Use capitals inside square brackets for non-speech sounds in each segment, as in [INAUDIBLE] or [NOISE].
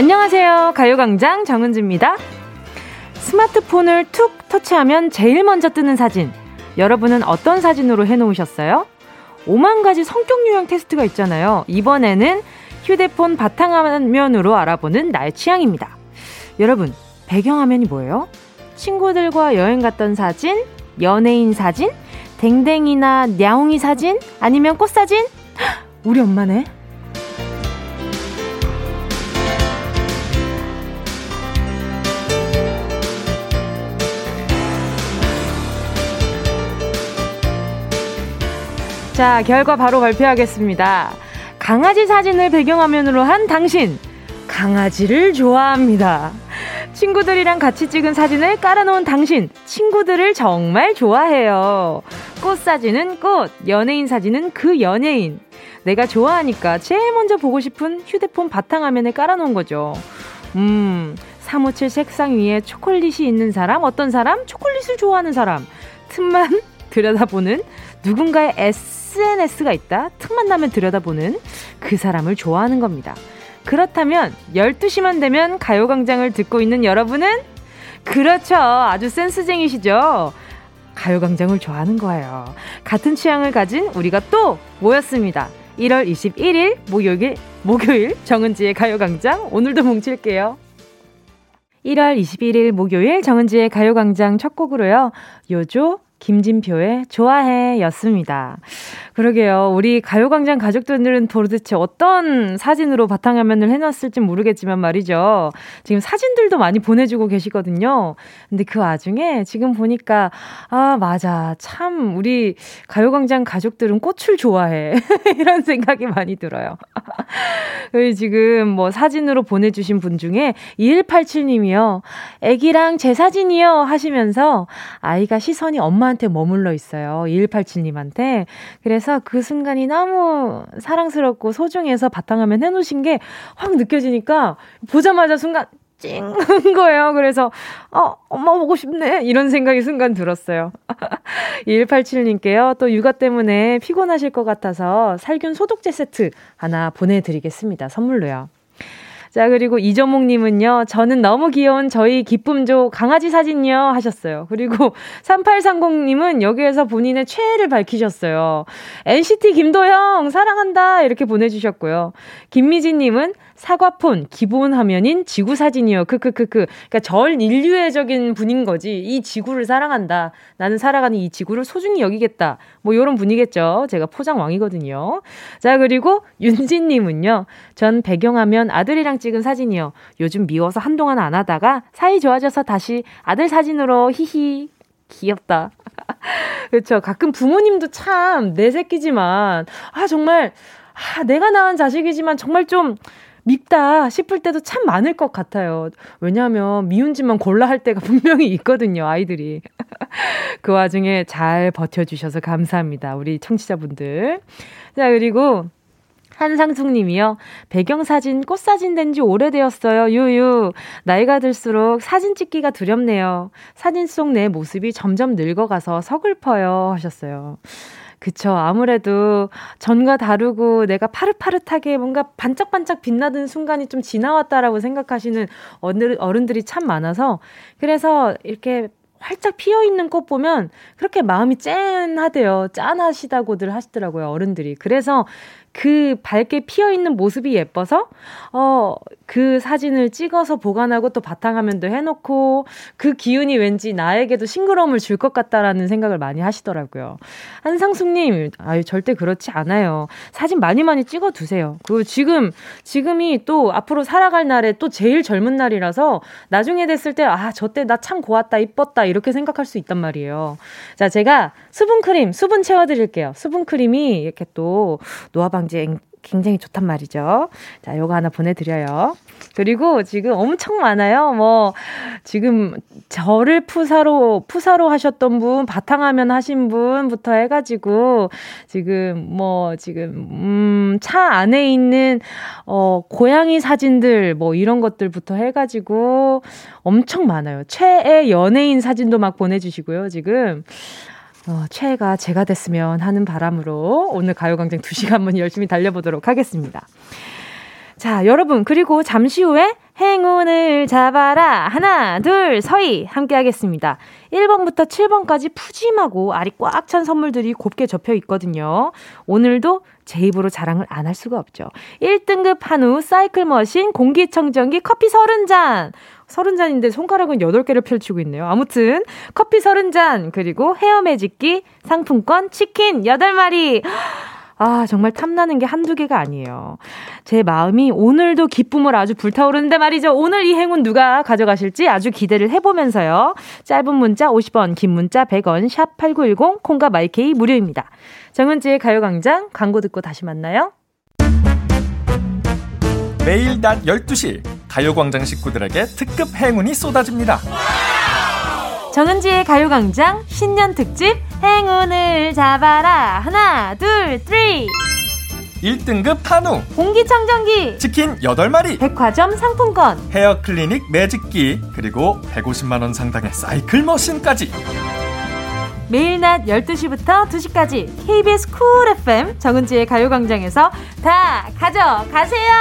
안녕하세요. 가요광장 정은지입니다. 스마트폰을 툭 터치하면 제일 먼저 뜨는 사진. 여러분은 어떤 사진으로 해놓으셨어요? 5만 가지 성격 유형 테스트가 있잖아요. 이번에는 휴대폰 바탕화면으로 알아보는 나의 취향입니다. 여러분, 배경화면이 뭐예요? 친구들과 여행 갔던 사진? 연예인 사진? 댕댕이나 냐옹이 사진? 아니면 꽃 사진? [GASPS] 우리 엄마네. 자, 결과 바로 발표하겠습니다. 강아지 사진을 배경화면으로 한 당신. 강아지를 좋아합니다. 친구들이랑 같이 찍은 사진을 깔아놓은 당신. 친구들을 정말 좋아해요. 꽃 사진은 꽃, 연예인 사진은 그 연예인. 내가 좋아하니까 제일 먼저 보고 싶은 휴대폰 바탕화면에 깔아놓은 거죠. 음, 사무칠 색상 위에 초콜릿이 있는 사람, 어떤 사람? 초콜릿을 좋아하는 사람. 틈만 [LAUGHS] 들여다보는 누군가의 SNS가 있다. 틈만 나면 들여다보는 그 사람을 좋아하는 겁니다. 그렇다면 12시만 되면 가요광장을 듣고 있는 여러분은 그렇죠. 아주 센스쟁이시죠. 가요광장을 좋아하는 거예요. 같은 취향을 가진 우리가 또 모였습니다. 1월 21일 목요일, 목요일 정은지의 가요광장 오늘도 뭉칠게요. 1월 21일 목요일 정은지의 가요광장 첫 곡으로요. 요조 김진표의 좋아해 였습니다. 그러게요. 우리 가요광장 가족들은 도대체 어떤 사진으로 바탕화면을 해놨을지 모르겠지만 말이죠. 지금 사진들도 많이 보내주고 계시거든요. 근데 그 와중에 지금 보니까, 아, 맞아. 참, 우리 가요광장 가족들은 꽃을 좋아해. [LAUGHS] 이런 생각이 많이 들어요. 지금 뭐 사진으로 보내주신 분 중에 2187님이요. 애기랑 제 사진이요. 하시면서 아이가 시선이 엄마한테 머물러 있어요. 2187님한테. 그래서 그래서 그 순간이 너무 사랑스럽고 소중해서 바탕화면 해놓으신 게 확 느껴지니까 보자마자 순간 찡한 [LAUGHS] 거예요. 그래서, 어, 엄마 보고 싶네. 이런 생각이 순간 들었어요. [LAUGHS] 2187님께요. 또 육아 때문에 피곤하실 것 같아서 살균 소독제 세트 하나 보내드리겠습니다. 선물로요. 자, 그리고 이정목님은요, 저는 너무 귀여운 저희 기쁨조 강아지 사진요 하셨어요. 그리고 3830님은 여기에서 본인의 최애를 밝히셨어요. NCT 김도영, 사랑한다. 이렇게 보내주셨고요. 김미진님은 사과폰 기본 화면인 지구 사진이요. 크크크크. 그러니까 전 인류애적인 분인 거지. 이 지구를 사랑한다. 나는 살아가는 이 지구를 소중히 여기겠다. 뭐 요런 분이겠죠. 제가 포장 왕이거든요. 자, 그리고 윤진 님은요. 전 배경화면 아들이랑 찍은 사진이요. 요즘 미워서 한동안 안 하다가 사이 좋아져서 다시 아들 사진으로 히히 귀엽다. [LAUGHS] 그렇죠. 가끔 부모님도 참 내 새끼지만 아 정말 아 내가 낳은 자식이지만 정말 좀 밉다 싶을 때도 참 많을 것 같아요. 왜냐하면 미운 짓만 골라 할 때가 [LAUGHS] 분명히 있거든요, 아이들이. [LAUGHS] 그 와중에 잘 버텨주셔서 감사합니다. 우리 청취자분들. 자, 그리고 한상숙 님이요. 배경사진, 꽃사진 된 지 오래되었어요. 유유. 나이가 들수록 사진 찍기가 두렵네요. 사진 속 내 모습이 점점 늙어가서 서글퍼요. 하셨어요. 그쵸. 아무래도 전과 다르고 내가 파릇파릇하게 뭔가 반짝반짝 빛나던 순간이 좀 지나왔다라고 생각하시는 어른들이 참 많아서 그래서 이렇게 활짝 피어 있는 꽃 보면 그렇게 마음이 짠하대요. 짠하시다고들 하시더라고요, 어른들이. 그래서 그 밝게 피어 있는 모습이 예뻐서 어 그 사진을 찍어서 보관하고 또 바탕화면도 해놓고 그 기운이 왠지 나에게도 싱그러움을 줄 것 같다라는 생각을 많이 하시더라고요. 한상숙님, 아유 절대 그렇지 않아요. 사진 많이 많이 찍어 두세요. 그 지금 지금이 또 앞으로 살아갈 날에 또 제일 젊은 날이라서 나중에 됐을 때 아 저때 나 참 고왔다 이뻤다 이렇게 생각할 수 있단 말이에요. 자 제가 수분 크림 수분 채워드릴게요. 수분 크림이 이렇게 또 노화방 방지에 굉장히 좋단 말이죠. 자, 요거 하나 보내드려요. 그리고 지금 엄청 많아요. 뭐, 지금 저를 푸사로, 푸사로 하셨던 분, 바탕화면 하신 분부터 해가지고, 지금 뭐, 지금, 음, 차 안에 있는, 어, 고양이 사진들, 뭐, 이런 것들부터 해가지고, 엄청 많아요. 최애 연예인 사진도 막 보내주시고요, 지금. 어, 최애가 제가 됐으면 하는 바람으로 오늘 가요광장 2시간만 열심히 달려보도록 하겠습니다. 자, 여러분, 그리고 잠시 후에 행운을 잡아라. 하나, 둘, 서희. 함께 하겠습니다. 1번부터 7번까지 푸짐하고 알이 꽉 찬 선물들이 곱게 접혀 있거든요. 오늘도 제 입으로 자랑을 안 할 수가 없죠. 1등급 한우 사이클 머신 공기청정기 커피 30잔. 30잔인데 손가락은 8개를 펼치고 있네요. 아무튼 커피 30잔 그리고 헤어 매직기 상품권 치킨 8마리. 아, 정말 탐나는 게 한두 개가 아니에요. 제 마음이 오늘도 기쁨을 아주 불타오르는데 말이죠. 오늘 이 행운 누가 가져가실지 아주 기대를 해보면서요. 짧은 문자 50원, 긴 문자 100원, 샵 8910, 콩과 마이케이 무료입니다. 정은지의 가요광장 광고 듣고 다시 만나요. 매일 낮 12시 가요광장 식구들에게 특급 행운이 쏟아집니다. 정은지의 가요광장 신년 특집 행운을 잡아라. 하나 둘 three. 1등급 한우. 공기청정기. 치킨 8마리. 백화점 상품권. 헤어 클리닉 매직기. 그리고 150만원 상당의 사이클 머신까지. 매일 낮 12시부터 2시까지 KBS 쿨 FM 정은지의 가요광장에서 다 가져가세요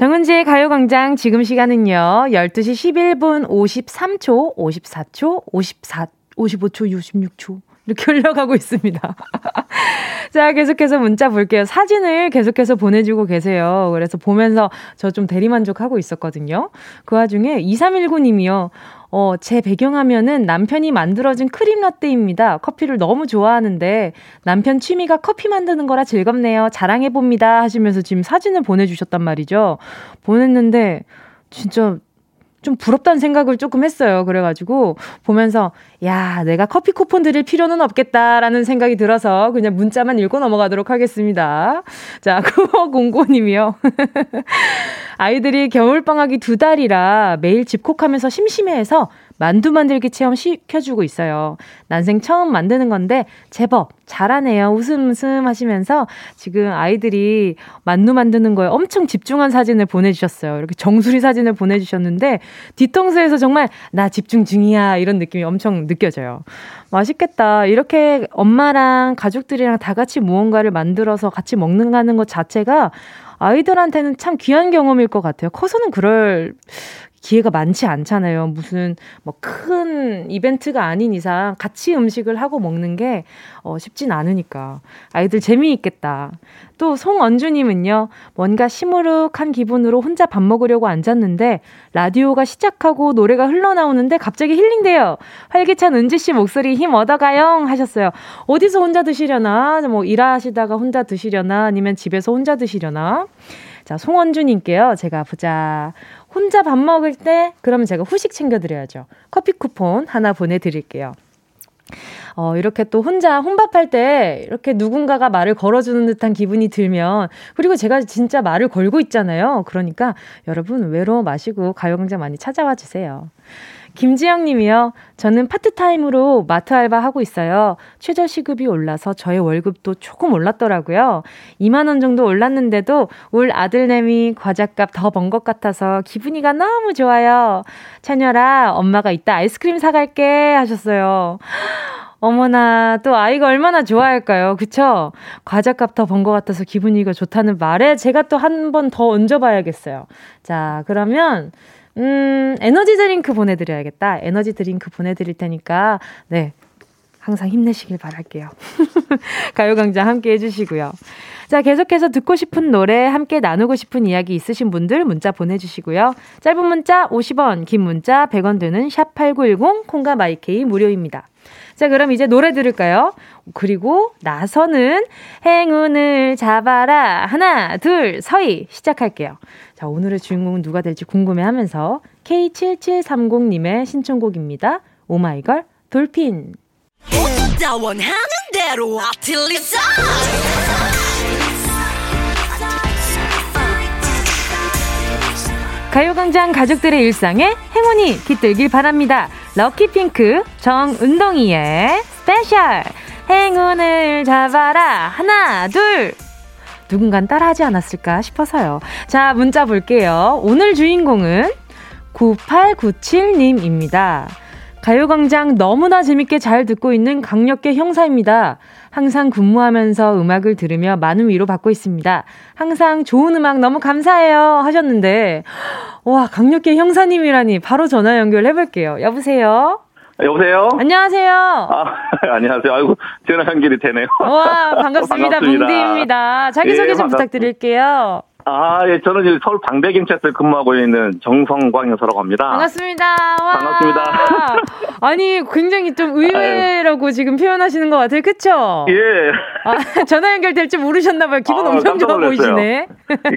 정은지의 가요광장 지금 시간은요, 12시 11분 53초, 54초, 54, 55초, 66초. 이렇게 흘러가고 있습니다. [LAUGHS] 자, 계속해서 문자 볼게요. 사진을 계속해서 보내주고 계세요. 그래서 보면서 저 좀 대리만족하고 있었거든요. 그 와중에 2319님이요. 어, 제 배경화면은 남편이 만들어준 크림 라떼입니다. 커피를 너무 좋아하는데 남편 취미가 커피 만드는 거라 즐겁네요. 자랑해봅니다. 하시면서 지금 사진을 보내주셨단 말이죠. 보냈는데 진짜 좀 부럽다는 생각을 조금 했어요. 그래가지고 보면서 야 내가 커피 쿠폰 드릴 필요는 없겠다라는 생각이 들어서 그냥 문자만 읽고 넘어가도록 하겠습니다. 자 [LAUGHS] 구호 공고님이요. [LAUGHS] 아이들이 겨울방학이 두 달이라 매일 집콕하면서 심심해해서 만두 만들기 체험 시켜주고 있어요. 난생 처음 만드는 건데 제법 잘하네요. 웃음 웃음 하시면서 지금 아이들이 만두 만드는 거에 엄청 집중한 사진을 보내주셨어요. 이렇게 정수리 사진을 보내주셨는데 뒤통수에서 정말 나 집중 중이야 이런 느낌이 엄청 느껴져요. 맛있겠다. 이렇게 엄마랑 가족들이랑 다 같이 무언가를 만들어서 같이 먹는 것 자체가 아이들한테는 참 귀한 경험일 것 같아요. 커서는 그럴 기회가 많지 않잖아요. 무슨 뭐 큰 이벤트가 아닌 이상 같이 음식을 하고 먹는 게 어, 쉽진 않으니까 아이들 재미있겠다. 또 송언주님은요, 뭔가 시무룩한 기분으로 혼자 밥 먹으려고 앉았는데 라디오가 시작하고 노래가 흘러나오는데 갑자기 힐링돼요. 활기찬 은지 씨 목소리 힘 얻어가요 하셨어요. 어디서 혼자 드시려나? 뭐 일하시다가 혼자 드시려나? 아니면 집에서 혼자 드시려나? 자, 송원주님께요. 제가 보자. 혼자 밥 먹을 때 그러면 제가 후식 챙겨드려야죠. 커피 쿠폰 하나 보내드릴게요. 어, 이렇게 또 혼자 혼밥할 때 이렇게 누군가가 말을 걸어주는 듯한 기분이 들면, 그리고 제가 진짜 말을 걸고 있잖아요. 그러니까 여러분 외로워 마시고 가요광장 많이 찾아와 주세요. 김지영 님이요. 저는 파트타임으로 마트 알바 하고 있어요. 최저 시급이 올라서 저의 월급도 조금 올랐더라고요. 2만 원 정도 올랐는데도 울 아들내미 과자값 더 번 것 같아서 기분이가 너무 좋아요. 찬열아, 엄마가 이따 아이스크림 사 갈게 하셨어요. 어머나, 또 아이가 얼마나 좋아할까요? 그쵸? 과자값 더 번 것 같아서 기분이가 좋다는 말에 제가 또 한 번 더 얹어봐야겠어요. 자, 그러면, 음, 에너지 드링크 보내드려야겠다. 에너지 드링크 보내드릴 테니까, 네. 항상 힘내시길 바랄게요. [LAUGHS] 가요광장 함께 해주시고요. 자, 계속해서 듣고 싶은 노래, 함께 나누고 싶은 이야기 있으신 분들 문자 보내주시고요. 짧은 문자 50원, 긴 문자 100원 드는 샵8910, 콩과 마이케이 무료입니다. 자, 그럼 이제 노래 들을까요? 그리고 나서는 행운을 잡아라. 하나, 둘, 서희. 시작할게요. 자, 오늘의 주인공은 누가 될지 궁금해 하면서 K7730님의 신청곡입니다. 오마이걸, 돌핀. 가요광장 가족들의 일상에 행운이 깃들길 바랍니다. lucky pink 정은동이의 special 행운을 잡아라 하나 둘 누군간 따라하지 않았을까 싶어서요. 자 문자 볼게요. 오늘 주인공은 9897님입니다. 가요광장 너무나 재밌게 잘 듣고 있는 강력계 형사입니다. 항상 근무하면서 음악을 들으며 많은 위로 받고 있습니다. 항상 좋은 음악 너무 감사해요 하셨는데 와 강력계 형사님이라니 바로 전화 연결해볼게요. 여보세요. 여보세요? 안녕하세요. 아, [LAUGHS] 안녕하세요. 아이고, 전화 연결이 되네요. 와, 반갑습니다. [LAUGHS] 반갑습니다. 뭉디입니다. 자기소개 예, 좀 부탁드릴게요. 아, 예, 저는 이제 서울 방배경찰서에 근무하고 있는 정성광 형사라고 합니다. 반갑습니다. 와. 반갑습니다. [LAUGHS] 아니, 굉장히 좀 의외라고 아유. 지금 표현하시는 것 같아요. 그쵸? 예. 아, 전화 연결될 줄 모르셨나봐요. 기분 아, 엄청 좋아 보이시네.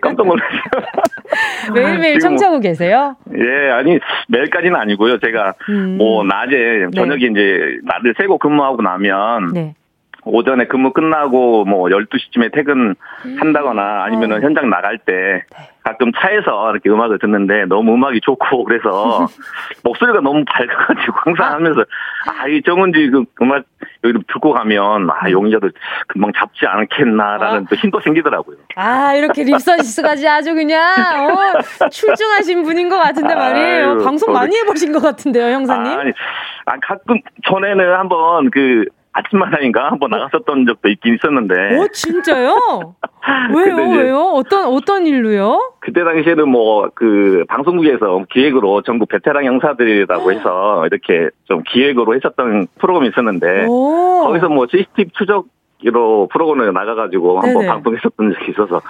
깜짝 놀랐어요. [LAUGHS] 매일매일 청취하고 계세요? 예, 아니, 매일까지는 아니고요. 제가 음. 뭐, 낮에, 저녁에 네. 이제, 낮을 새고 근무하고 나면, 네. 오전에 근무 끝나고 뭐 12시쯤에 퇴근한다거나 아니면은 어. 현장 나갈 때 네. 가끔 차에서 이렇게 음악을 듣는데 너무 음악이 좋고 그래서 [LAUGHS] 목소리가 너무 밝아가지고 항상 아. 하면서 아, 이 정은지 그 음악 여기 듣고 가면 아, 네. 용의자도 금방 잡지 않겠나라는 아. 또 힘도 생기더라고요. 아, 이렇게 립서비스까지 아주 그냥 어, 출중하신 분인 것 같은데 말이에요. 아유, 방송 많이 해보신 것 같은데요, 형사님? 아니, 아, 가끔 전에는 한번 그 아침마당인가 한번 나갔었던 적도 있긴 있었는데. 어, 진짜요? [LAUGHS] 왜요, 왜요? 어떤, 어떤 일로요? 그때 당시에는 뭐, 그, 방송국에서 기획으로 전국 베테랑 형사들이라고 해서 이렇게 좀 기획으로 했었던 프로그램이 있었는데, 거기서 뭐 CCTV 추적 로 프로그램에 나가가지고 네네. 한번 방송했었던 적이 있어서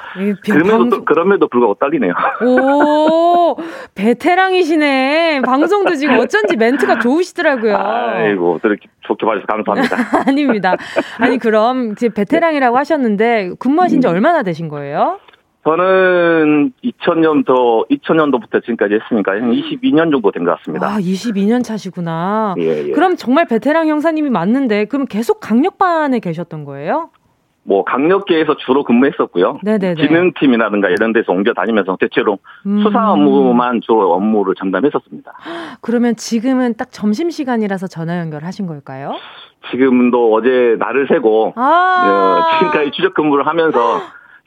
그럼에도. 그럼에도 불구하고 떨리네요. 오 베테랑이시네. 방송도 지금 어쩐지 멘트가 좋으시더라고요. 아이고 그렇게 좋게 봐주셔서 감사합니다. [LAUGHS] 아닙니다. 아니 그럼 베테랑이라고 하셨는데 근무하신 지 음. 얼마나 되신 거예요? 저는 2000년도 2000년도부터 지금까지 했으니까 한 22년 정도 된 것 같습니다. 아, 22년 차시구나. 예, 예. 그럼 정말 베테랑 형사님이 맞는데 그럼 계속 강력반에 계셨던 거예요? 뭐 강력계에서 주로 근무했었고요. 네네네. 기능팀이라든가 이런 데서 옮겨 다니면서 대체로 음. 수사 업무만 주로 업무를 전담했었습니다. 그러면 지금은 딱 점심 시간이라서 전화 연결하신 걸까요? 지금도 어제 날을 새고 아~ 어, 지금까지 추적 근무를 하면서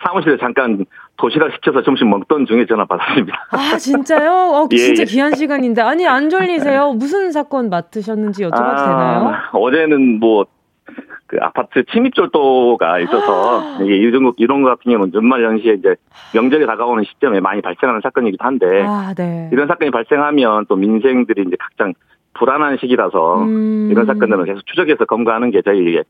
사무실에 잠깐 도시락 시켜서 점심 먹던 중에 전화 받았습니다. 아 진짜요? 어, [LAUGHS] 예, 진짜 예. 귀한 시간인데 아니 안 졸리세요? 무슨 사건 맡으셨는지 여쭤봐도 아, 되나요? 어제는 뭐 그 아파트 침입절도가 있어서 아. 이게 이런 이런 거 같은 경우는 연말 연시에 이제 명절이 다가오는 시점에 많이 발생하는 사건이기도 한데 아, 네. 이런 사건이 발생하면 또 민생들이 이제 각장 불안한 시기라서 음. 이런 사건들은 계속 추적해서 검거하는 게 저희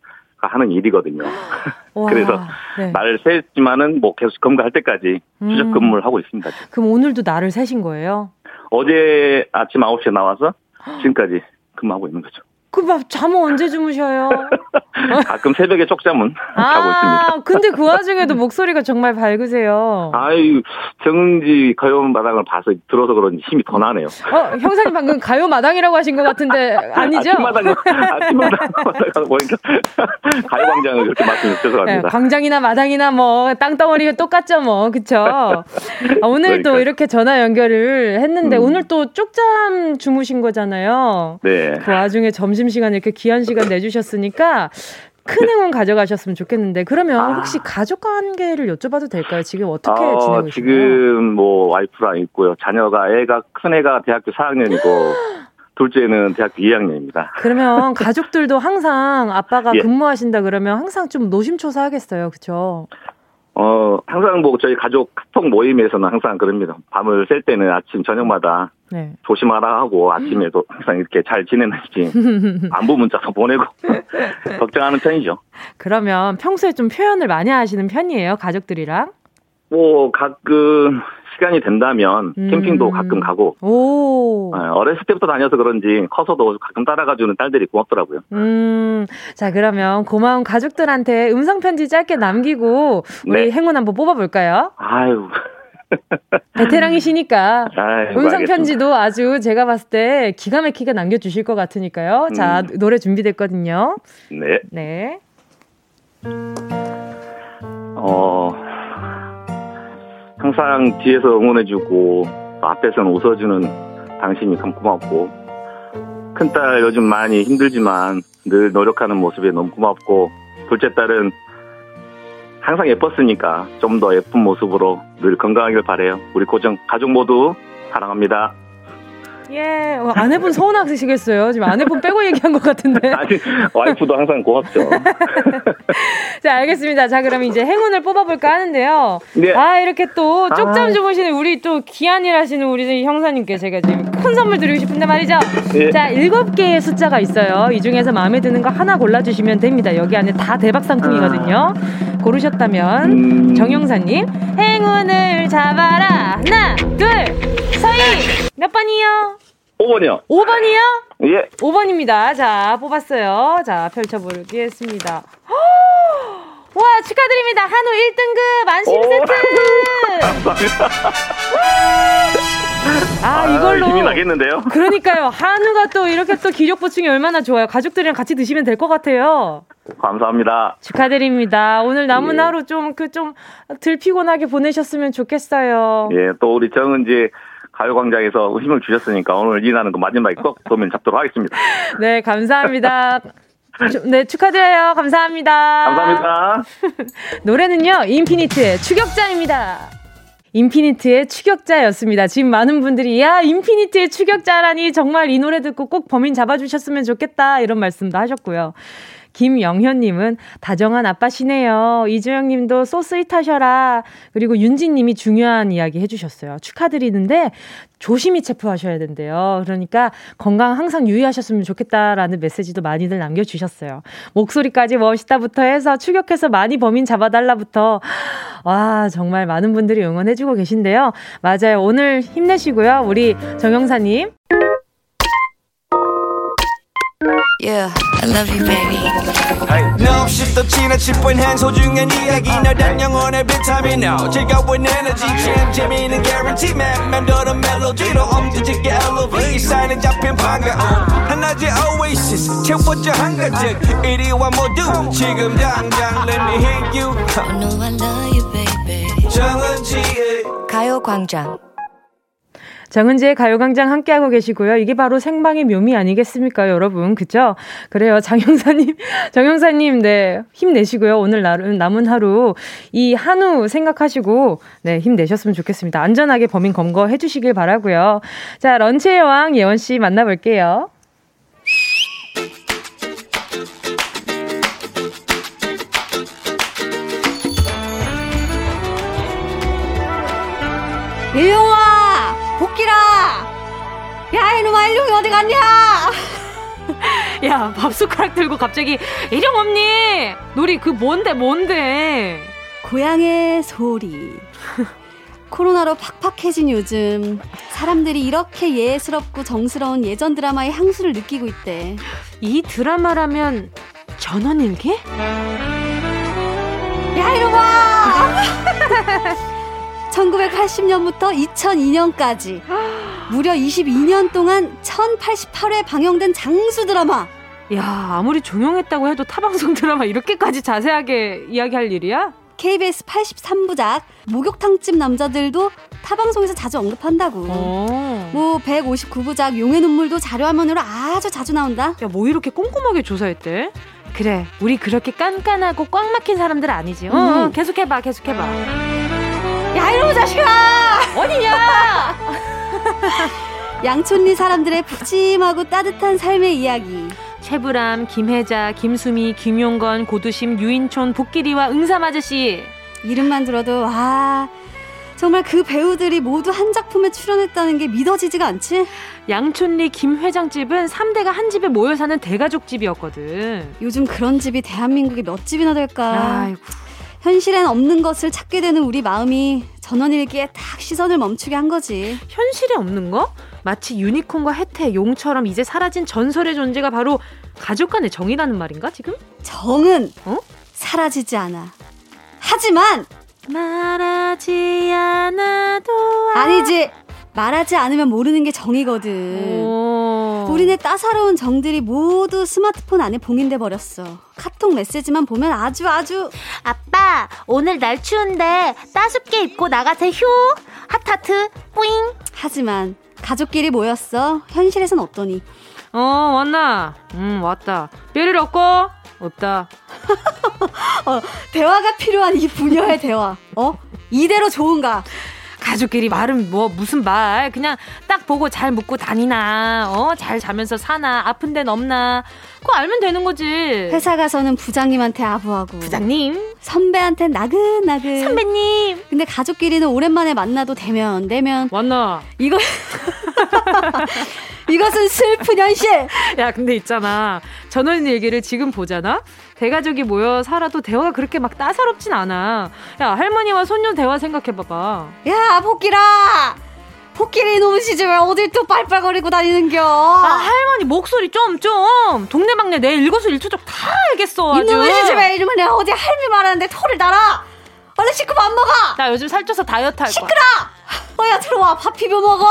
하는 일이거든요. [LAUGHS] 그래서 네. 날을 셌지만은 뭐 계속 검거할 때까지 추적 음. 근무를 하고 있습니다. 그럼 오늘도 날을 세신 거예요? 어제 아침 9시에 나와서 지금까지 근무하고 있는 거죠. 그 막 잠은 언제 주무셔요? [LAUGHS] 가끔 새벽에 쪽잠은 아, 자고 있습니다. 근데 그 와중에도 목소리가 정말 밝으세요. 아유, 정지 가요마당을 봐서 들어서 그런지 힘이 더 나네요. 어, 형사님 방금 가요마당이라고 하신 것 같은데 [LAUGHS] 아니죠? 아침마당, 아침마당 [LAUGHS] 보니까 가요광장을 그렇게 말씀해 주셔서 합니다. 네, 광장이나 마당이나 뭐 땅덩어리가 똑같죠 뭐, 그쵸? 아, 오늘 또 이렇게 전화 연결을 했는데 음. 오늘 또 쪽잠 주무신 거잖아요. 네. 그 와중에 점심 점심시간 이렇게 귀한 시간 내주셨으니까 큰 행운 가져가셨으면 좋겠는데 그러면 아. 혹시 가족 관계를 여쭤봐도 될까요? 지금 어떻게 어, 지내고 계세요? 지금 뭐 와이프랑 있고요. 자녀가 애가 큰 애가 대학교 4학년이고 [GASPS] 둘째는 대학교 2학년입니다. 그러면 가족들도 항상 아빠가 [LAUGHS] 예. 근무하신다 그러면 항상 좀 노심초사하겠어요. 그렇죠? 어, 항상 뭐 저희 가족 카톡 모임에서는 항상 그럽니다. 밤을 셀 때는 아침 저녁마다 네. 조심하라 하고 아침에도 항상 이렇게 잘 지내는지 [LAUGHS] 안부 문자도 보내고 [LAUGHS] 걱정하는 편이죠. 그러면 평소에 좀 표현을 많이 하시는 편이에요, 가족들이랑? 뭐 가끔 시간이 된다면 음. 캠핑도 가끔 가고 오. 네, 어렸을 때부터 다녀서 그런지 커서도 가끔 따라가주는 딸들이 고맙더라고요. 음, 자 그러면 고마운 가족들한테 음성 편지 짧게 남기고 우리 네. 행운 한번 뽑아볼까요? 아유. [LAUGHS] 베테랑이시니까 음성 편지도 아주 제가 봤을 때 기가 막히게 남겨주실 것 같으니까요. 음. 자 노래 준비됐거든요. 네. 네. 어. 항상 뒤에서 응원해주고 앞에서는 웃어주는 당신이 참 고맙고 큰딸 요즘 많이 힘들지만 늘 노력하는 모습에 너무 고맙고 둘째 딸은 항상 예뻤으니까 좀 더 예쁜 모습으로 늘 건강하길 바래요. 우리 고정 가족 모두 사랑합니다. 예, 어, 아내분 서운하시겠어요. 지금 아내분 빼고 얘기한 것 같은데. [LAUGHS] 아니, 와이프도 항상 고맙죠. [LAUGHS] 자, 알겠습니다. 자, 그럼 이제 행운을 뽑아볼까 하는데요. 네. 아, 이렇게 또 쪽잠 아. 주무시는 우리 또 귀한 일 하시는 우리 형사님께 제가 지금 큰 선물 드리고 싶은데 말이죠. 네. 자, 일곱 개의 숫자가 있어요. 이 중에서 마음에 드는 거 하나 골라주시면 됩니다. 여기 안에 다 대박 상품이거든요. 고르셨다면, 음... 정영사님, 행운을 잡아라. 하나, 둘, 서희! 몇 번이요? 5번이요. 5번이요? 예. 5번입니다. 자, 뽑았어요. 자, 펼쳐보겠습니다. 와, 축하드립니다. 한우 1등급 안심 세트! 감사합니다. 아, 아, 이걸로. 힘이 나겠는데요? 그러니까요. 한우가 또 이렇게 또 기력 보충이 얼마나 좋아요. 가족들이랑 같이 드시면 될 것 같아요. 감사합니다. 축하드립니다. 오늘 남은 예. 하루 좀, 그, 좀, 덜 피곤하게 보내셨으면 좋겠어요. 예, 또 우리 정은지 가요광장에서 힘을 주셨으니까 오늘 일하는 거 마지막에 꼭 도면 잡도록 하겠습니다. [LAUGHS] 네, 감사합니다. 네, 축하드려요. 감사합니다. 감사합니다. [LAUGHS] 노래는요, 인피니트의 추격자입니다. 인피니트의 추격자였습니다. 지금 많은 분들이 야 인피니트의 추격자라니 정말 이 노래 듣고 꼭 범인 잡아주셨으면 좋겠다 이런 말씀도 하셨고요. 김영현님은 다정한 아빠시네요. 이주영님도 소스윗하셔라. 그리고 윤진님이 중요한 이야기 해주셨어요. 축하드리는데 조심히 체포하셔야 된대요. 그러니까 건강 항상 유의하셨으면 좋겠다라는 메시지도 많이들 남겨주셨어요. 목소리까지 멋있다부터 해서 추격해서 많이 범인 잡아달라부터 와 정말 많은 분들이 응원해주고 계신데요. 맞아요. 오늘 힘내시고요. 우리 정영사님. Yeah, I love you, baby. 너 없이 또 지나칠 뻔한 소중한 이야기. 너란 영혼의 비타민. No 즐거운 에너지. 참 재미있는 guarantee man. 맘대로 멜로디로 엄지짓게 elevate 사인에 잡힌 반가움 하나의 oasis. 채워져 한가득. 이리와 모두 지금 당장 let me hit you. I know I love you, baby. 정은지의 가요광장 정은지의 가요광장 함께하고 계시고요. 이게 바로 생방의 묘미 아니겠습니까, 여러분? 그죠? 그래요. 장영사님, 정영사님, [LAUGHS] 네. 힘내시고요. 오늘 남은 하루 이 한우 생각하시고, 네. 힘내셨으면 좋겠습니다. 안전하게 범인 검거해 주시길 바라고요 자, 런치의 왕 예원씨 만나볼게요. 예영 어디 갔냐? [LAUGHS] 야, 밥 숟가락 들고 갑자기 일용 없니? 놀이 그 뭔데, 뭔데? 고향의 소리. [LAUGHS] 코로나로 팍팍해진 요즘 사람들이 이렇게 예스럽고 정스러운 예전 드라마의 향수를 느끼고 있대. 이 드라마라면 전원일기? 야 이놈아! [LAUGHS] 1980년부터 2002년까지 무려 22년 동안 1088회 방영된 장수 드라마. 야, 아무리 종영했다고 해도 타방송 드라마 이렇게까지 자세하게 이야기할 일이야? KBS 83부작 목욕탕집 남자들도 타방송에서 자주 언급한다고. 오. 어. 뭐 159부작 용의 눈물도 자료화면으로 아주 자주 나온다. 야, 뭐 이렇게 꼼꼼하게 조사했대? 그래, 우리 그렇게 깐깐하고 꽉 막힌 사람들 아니지. 어, 음. 계속해봐, 계속해봐. 야 이놈 자식아 어디냐 [LAUGHS] 양촌리 사람들의 푸짐하고 따뜻한 삶의 이야기 최불암, 김혜자, 김수미, 김용건, 고두심, 유인촌, 복길이와 응삼 아저씨 이름만 들어도 와 정말 그 배우들이 모두 한 작품에 출연했다는 게 믿어지지가 않지? 양촌리 김회장 집은 3대가 한 집에 모여 사는 대가족 집이었거든. 요즘 그런 집이 대한민국에 몇 집이나 될까? 아이고. 현실엔 없는 것을 찾게 되는 우리 마음이 전원일기에 딱 시선을 멈추게 한 거지. 현실에 없는 거? 마치 유니콘과 혜태, 용처럼 이제 사라진 전설의 존재가 바로 가족 간의 정이라는 말인가, 지금? 정은 어? 사라지지 않아. 하지만 말하지 않아도 아니지. 말하지 않으면 모르는 게 정이거든. 오. 우리네 따사로운 정들이 모두 스마트폰 안에 봉인돼 버렸어. 카톡 메시지만 보면 아주 아주 아빠 오늘 날 추운데 따숩게 입고 나가세요. 하타트 뿌잉. 하지만 가족끼리 모였어. 현실에선 어떠니? 어 왔나? 음 왔다. 뼈를 얻고 없다. [LAUGHS] 어, 대화가 필요한 이 분야의 대화. 어? 이대로 좋은가? 가족끼리 말은 뭐 무슨 말. 그냥 딱 보고 잘 묵고 다니나 어? 잘 자면서 사나 아픈 데는 없나. 그거 알면 되는 거지. 회사 가서는 부장님한테 아부하고. 부장님? 선배한테 나긋나긋. 선배님! 근데 가족끼리는 오랜만에 만나도 되면 되면. 만나 이거 [LAUGHS] 이것은 슬픈 현실. 야 근데 있잖아. 전원 일기를 지금 보잖아 대가족이 모여 살아도 대화가 그렇게 막 따사롭진 않아. 야, 할머니와 손녀 대화 생각해봐봐. 야, 복기라! 복끼리 이놈 시지 왜 어딜 또 빨빨거리고 다니는겨? 아, 할머니 목소리 좀, 좀. 동네방네 내 일거수일투족 다 알겠어. 아주. 이놈의 시집에 이러면 내가 어디 할미 말하는데 토를 달아! 얼른 씻고 밥 먹어! 나 요즘 살쪄서 다이어트 할 거야. 시끄러! 어야 들어와 밥 비벼 먹어!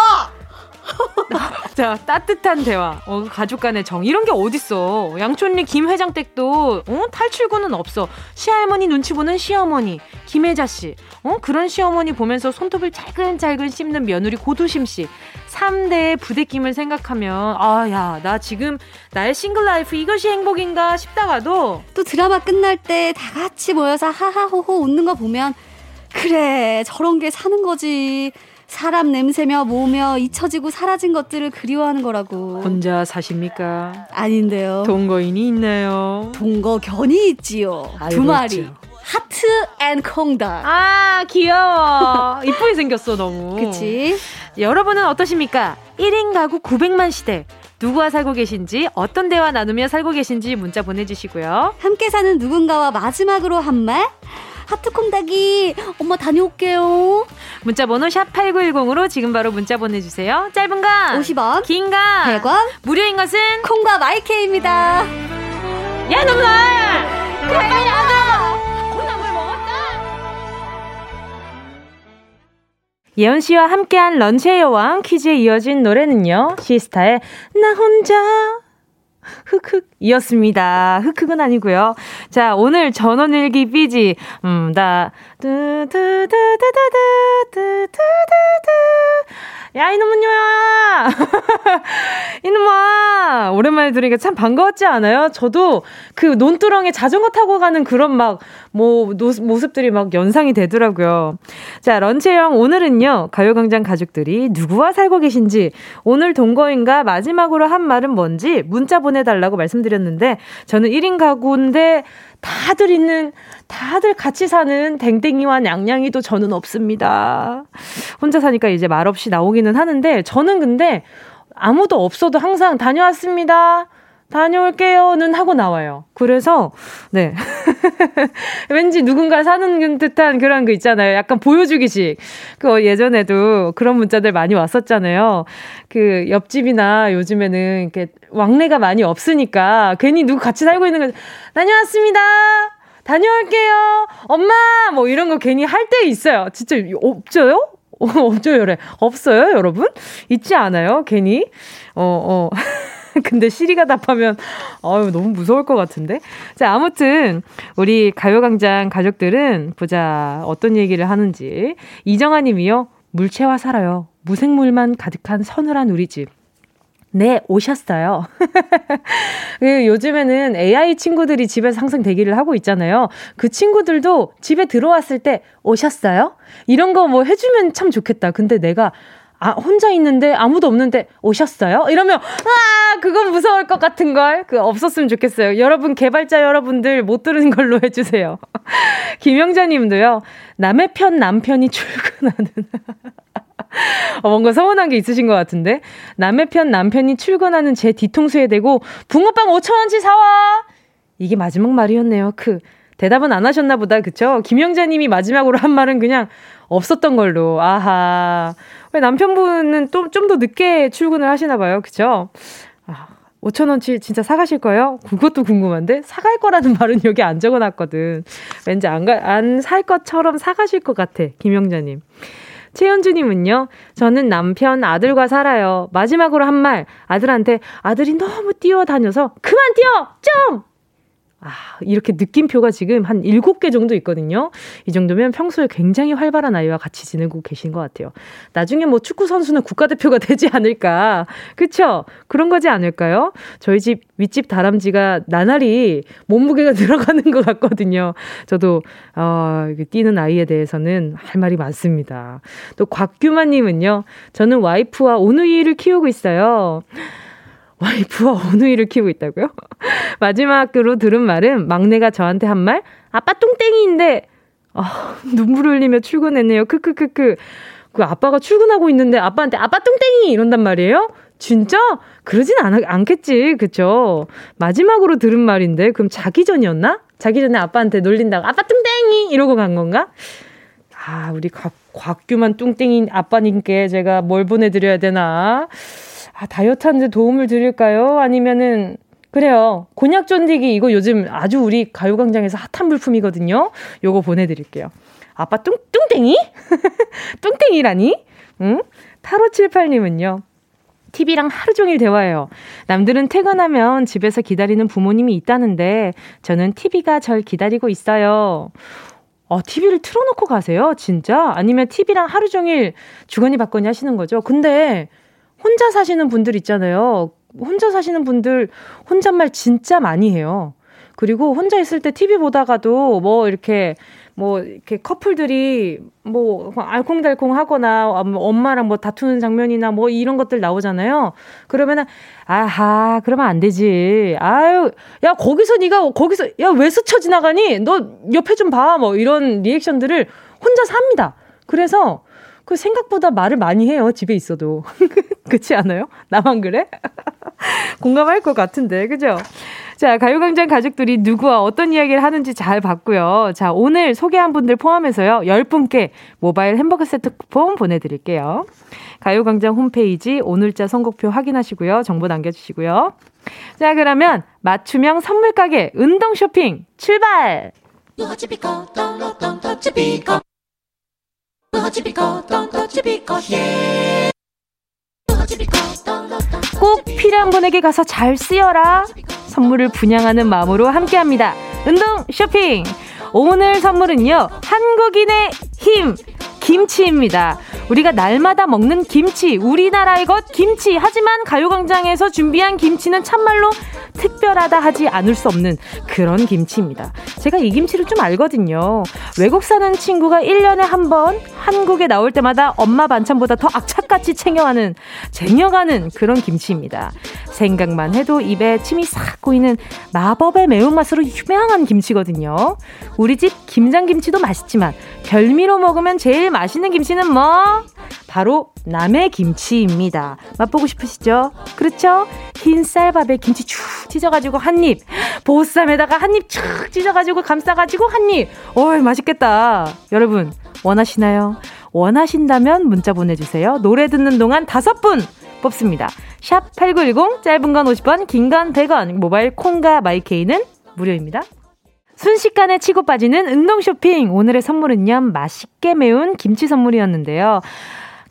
[LAUGHS] 자, 따뜻한 대화. 어, 가족 간의 정. 이런 게 어딨어. 양촌리 김 회장 댁도, 어, 탈출구는 없어. 시할머니 눈치 보는 시어머니. 김혜자 씨. 어, 그런 시어머니 보면서 손톱을 잘근잘근 씹는 며느리 고두심 씨. 3대의 부대낌을 생각하면, 아, 야, 나 지금 나의 single life 이것이 행복인가 싶다가도. 또 드라마 끝날 때 다 같이 모여서 하하호호 웃는 거 보면, 그래, 저런 게 사는 거지. 사람 냄새며 모며 잊혀지고 사라진 것들을 그리워하는 거라고. 혼자 사십니까? 아닌데요. 동거인이 있나요? 동거견이 있지요. 두 마리. 하트 and 콩닭. 아, 귀여워. 이쁘게 생겼어, 너무. 그치? 여러분은 어떠십니까? 1인 가구 900만 시대. 누구와 살고 계신지, 어떤 대화 나누며 살고 계신지 문자 보내주시고요. 함께 사는 누군가와 마지막으로 한 말? 하트콩닭이 엄마 다녀올게요. 문자 번호 샵 8910으로 지금 바로 문자 보내주세요. 짧은 건 50원, 긴 건 100원, 무료인 것은 콩과 마이케이입니다. 야, 놈들! 먹었다! 예원 씨와 함께한 런치의 여왕 퀴즈에 이어진 노래는요. 시스타의 나 혼자 흑흑 이었습니다. 흑흑은 아니고요. 자, 오늘 전원일기 삐지 음, 다 야, 이놈은요야! [LAUGHS] 이놈아! 오랜만에 들으니까 참 반가웠지 않아요? 저도 그 논두렁에 자전거 타고 가는 그런 막, 뭐, 노스, 모습들이 막 연상이 되더라고요. 자, 런치형 오늘은요, 가요광장 가족들이 누구와 살고 계신지, 오늘 동거인가 마지막으로 한 말은 뭔지 문자 보내달라고 말씀드렸는데, 저는 1인 가구인데, 다들 있는, 다들 같이 사는 댕댕이와 냥냥이도 저는 없습니다. 혼자 사니까 이제 말없이 나오기는 하는데, 저는 근데 아무도 없어도 항상 다녀왔습니다. 다녀올게요는 하고 나와요. 그래서, 네. [LAUGHS] 왠지 누군가 사는 듯한 그런 거 있잖아요. 약간 보여주기식. 그 예전에도 그런 문자들 많이 왔었잖아요. 그 옆집이나 요즘에는 이렇게 왕래가 많이 없으니까 괜히 누구 같이 살고 있는 거, 다녀왔습니다. 다녀올게요. 엄마! 뭐 이런 거 괜히 할 때 있어요. 진짜 없죠요? [LAUGHS] 없죠요래. 없어요, 여러분? 있지 않아요? 괜히? 어, 어. [LAUGHS] [LAUGHS] 근데 시리가 답하면, 아유, 너무 무서울 것 같은데? 자, 아무튼, 우리 가요광장 가족들은 보자, 어떤 얘기를 하는지. 이정아 님이요, 물체와 살아요. 무생물만 가득한 서늘한 우리 집. 네, 오셨어요. [LAUGHS] 그 요즘에는 AI 친구들이 집에서 항상 대기를 하고 있잖아요. 그 친구들도 집에 들어왔을 때 오셨어요? 이런 거 뭐 해주면 참 좋겠다. 근데 내가 아, 혼자 있는데 아무도 없는데 오셨어요? 이러면, 아, 그건 무서울 것 같은 걸. 그 없었으면 좋겠어요. 여러분, 개발자 여러분들 못 들은 걸로 해 주세요. [LAUGHS] 김영자 님도요, 남의 편 남편이 출근하는. [LAUGHS] 어, 뭔가 서운한 게 있으신 것 같은데. 남의 편 남편이 출근하는 제 뒤통수에 대고, 붕어빵 5천 원치 사와! 이게 마지막 말이었네요. 그, 대답은 안 하셨나 보다. 그쵸? 김영자 님이 마지막으로 한 말은 그냥 없었던 걸로. 아하. 왜 남편분은 또, 좀더 늦게 출근을 하시나 봐요. 그쵸? 아, 5천원치 진짜 사가실 거예요? 그것도 궁금한데? 사갈 거라는 [LAUGHS] 말은 여기 안 적어 놨거든. 왠지 안, 가, 안 살 것처럼 사가실 것 같아. 김영자님. 최현주님은요, 저는 남편, 아들과 살아요. 마지막으로 한 말, 아들한테 아들이 너무 뛰어다녀서, 그만 뛰어! 좀! 아, 이렇게 느낌표가 지금 한 7개 정도 있거든요. 이 정도면 평소에 굉장히 활발한 아이와 같이 지내고 계신 것 같아요. 나중에 뭐 축구 선수는 국가대표가 [LAUGHS] 되지 않을까. 그쵸? 그런 거지 않을까요? 저희 집 윗집 다람쥐가 나날이 몸무게가 [LAUGHS] 늘어가는 것 같거든요. 저도, 어, 뛰는 아이에 대해서는 할 말이 많습니다. 또 곽규만님은요. 저는 와이프와 오누이를 키우고 있어요. 와이프와 어느이를 키우고 있다고요? [LAUGHS] 마지막으로 들은 말은 막내가 저한테 한 말, 아빠 뚱땡이인데, 아, 눈물 흘리며 출근했네요. 크크크크. 그 아빠가 출근하고 있는데 아빠한테 아빠 뚱땡이 이런단 말이에요? 진짜? 그러진 않, 않겠지. 그쵸? 마지막으로 들은 말인데, 그럼 자기 전이었나? 자기 전에 아빠한테 놀린다고, 아빠 뚱땡이! 이러고 간 건가? 아, 우리 곽, 곽규만 뚱땡이 아빠님께 제가 뭘 보내드려야 되나? 아, 다이어트 하는데 도움을 드릴까요? 아니면은, 그래요. 곤약 쫀디기 이거 요즘 아주 우리 가요광장에서 핫한 물품이거든요. 요거 보내드릴게요. 아빠 뚱, 뚱땡이? [LAUGHS] 뚱땡이라니? 응? 8578님은요. TV랑 하루 종일 대화해요. 남들은 퇴근하면 집에서 기다리는 부모님이 있다는데 저는 TV가 절 기다리고 있어요. 어, TV를 틀어놓고 가세요? 진짜? 아니면 TV랑 하루 종일 주거니 받거니 하시는 거죠? 근데 혼자 사시는 분들 있잖아요. 혼자 사시는 분들 혼잣말 진짜 많이 해요. 그리고 혼자 있을 때 TV 보다가도 뭐 이렇게 뭐 이렇게 커플들이 뭐 알콩달콩 하거나 엄마랑 뭐 다투는 장면이나 뭐 이런 것들 나오잖아요. 그러면은 아하 그러면 안 되지. 아유 야 거기서 네가 거기서 야 왜 스쳐 지나가니? 너 옆에 좀 봐. 뭐 이런 리액션들을 혼자 삽니다. 그래서 그 생각보다 말을 많이 해요. 집에 있어도. [LAUGHS] 그렇지 않아요? 나만 그래? [LAUGHS] 공감할 것 같은데. 그죠? 자, 가요광장 가족들이 누구와 어떤 이야기를 하는지 잘 봤고요. 자, 오늘 소개한 분들 포함해서요. 10분께 모바일 햄버거 세트 쿠폰 보내드릴게요. 가요광장 홈페이지 오늘자 선곡표 확인하시고요. 정보 남겨주시고요. 자, 그러면 맞춤형 선물 가게 운동 쇼핑 출발! 꼭 필요한 분에게 가서 잘 쓰여라. 선물을 분양하는 마음으로 함께합니다. 운동 쇼핑. 오늘 선물은요. 한국인의 힘. 김치입니다. 우리가 날마다 먹는 김치, 우리나라의 것 김치. 하지만 가요광장에서 준비한 김치는 참말로 특별하다 하지 않을 수 없는 그런 김치입니다. 제가 이 김치를 좀 알거든요. 외국 사는 친구가 1년에 한 번 한국에 나올 때마다 엄마 반찬보다 더 악착같이 챙겨가는, 쟁여가는 그런 김치입니다. 생각만 해도 입에 침이 싹 고이는 마법의 매운맛으로 유명한 김치거든요. 우리 집 김장김치도 맛있지만 별미 로 먹으면 제일 맛있는 김치는 뭐? 바로 남의 김치입니다. 맛보고 싶으시죠? 그렇죠? 흰 쌀밥에 김치 쭉 찢어가지고 한 입, 보쌈에다가 한 입 쭉 찢어가지고 감싸가지고 한 입. 어이, 맛있겠다. 여러분, 원하시나요? 원하신다면 문자 보내주세요. 노래 듣는 동안 다섯 분 뽑습니다. 샵 8910, 짧은 건 50원, 긴 건 100원, 모바일 콩과 마이케이는 무료입니다. 순식간에 치고 빠지는 운동 쇼핑. 오늘의 선물은요, 맛있게 매운 김치 선물이었는데요.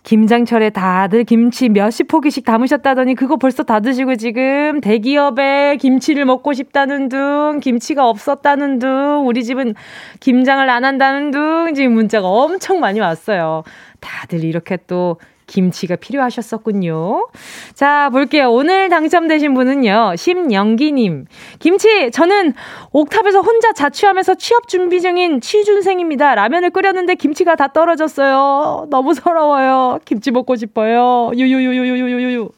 김장철에 다들 김치 몇십 포기씩 담으셨다더니 그거 벌써 다 드시고 지금 대기업에 김치를 먹고 싶다는 둥, 김치가 없었다는 둥, 우리 집은 김장을 안 한다는 둥, 지금 문자가 엄청 많이 왔어요. 다들 이렇게 또 김치가 필요하셨었군요. 자, 볼게요. 오늘 당첨되신 분은요, 심영기님. 김치, 저는 옥탑에서 혼자 자취하면서 취업 준비 중인 취준생입니다. 라면을 끓였는데 김치가 다 떨어졌어요. 너무 서러워요. 김치 먹고 싶어요. 유유유유유유유.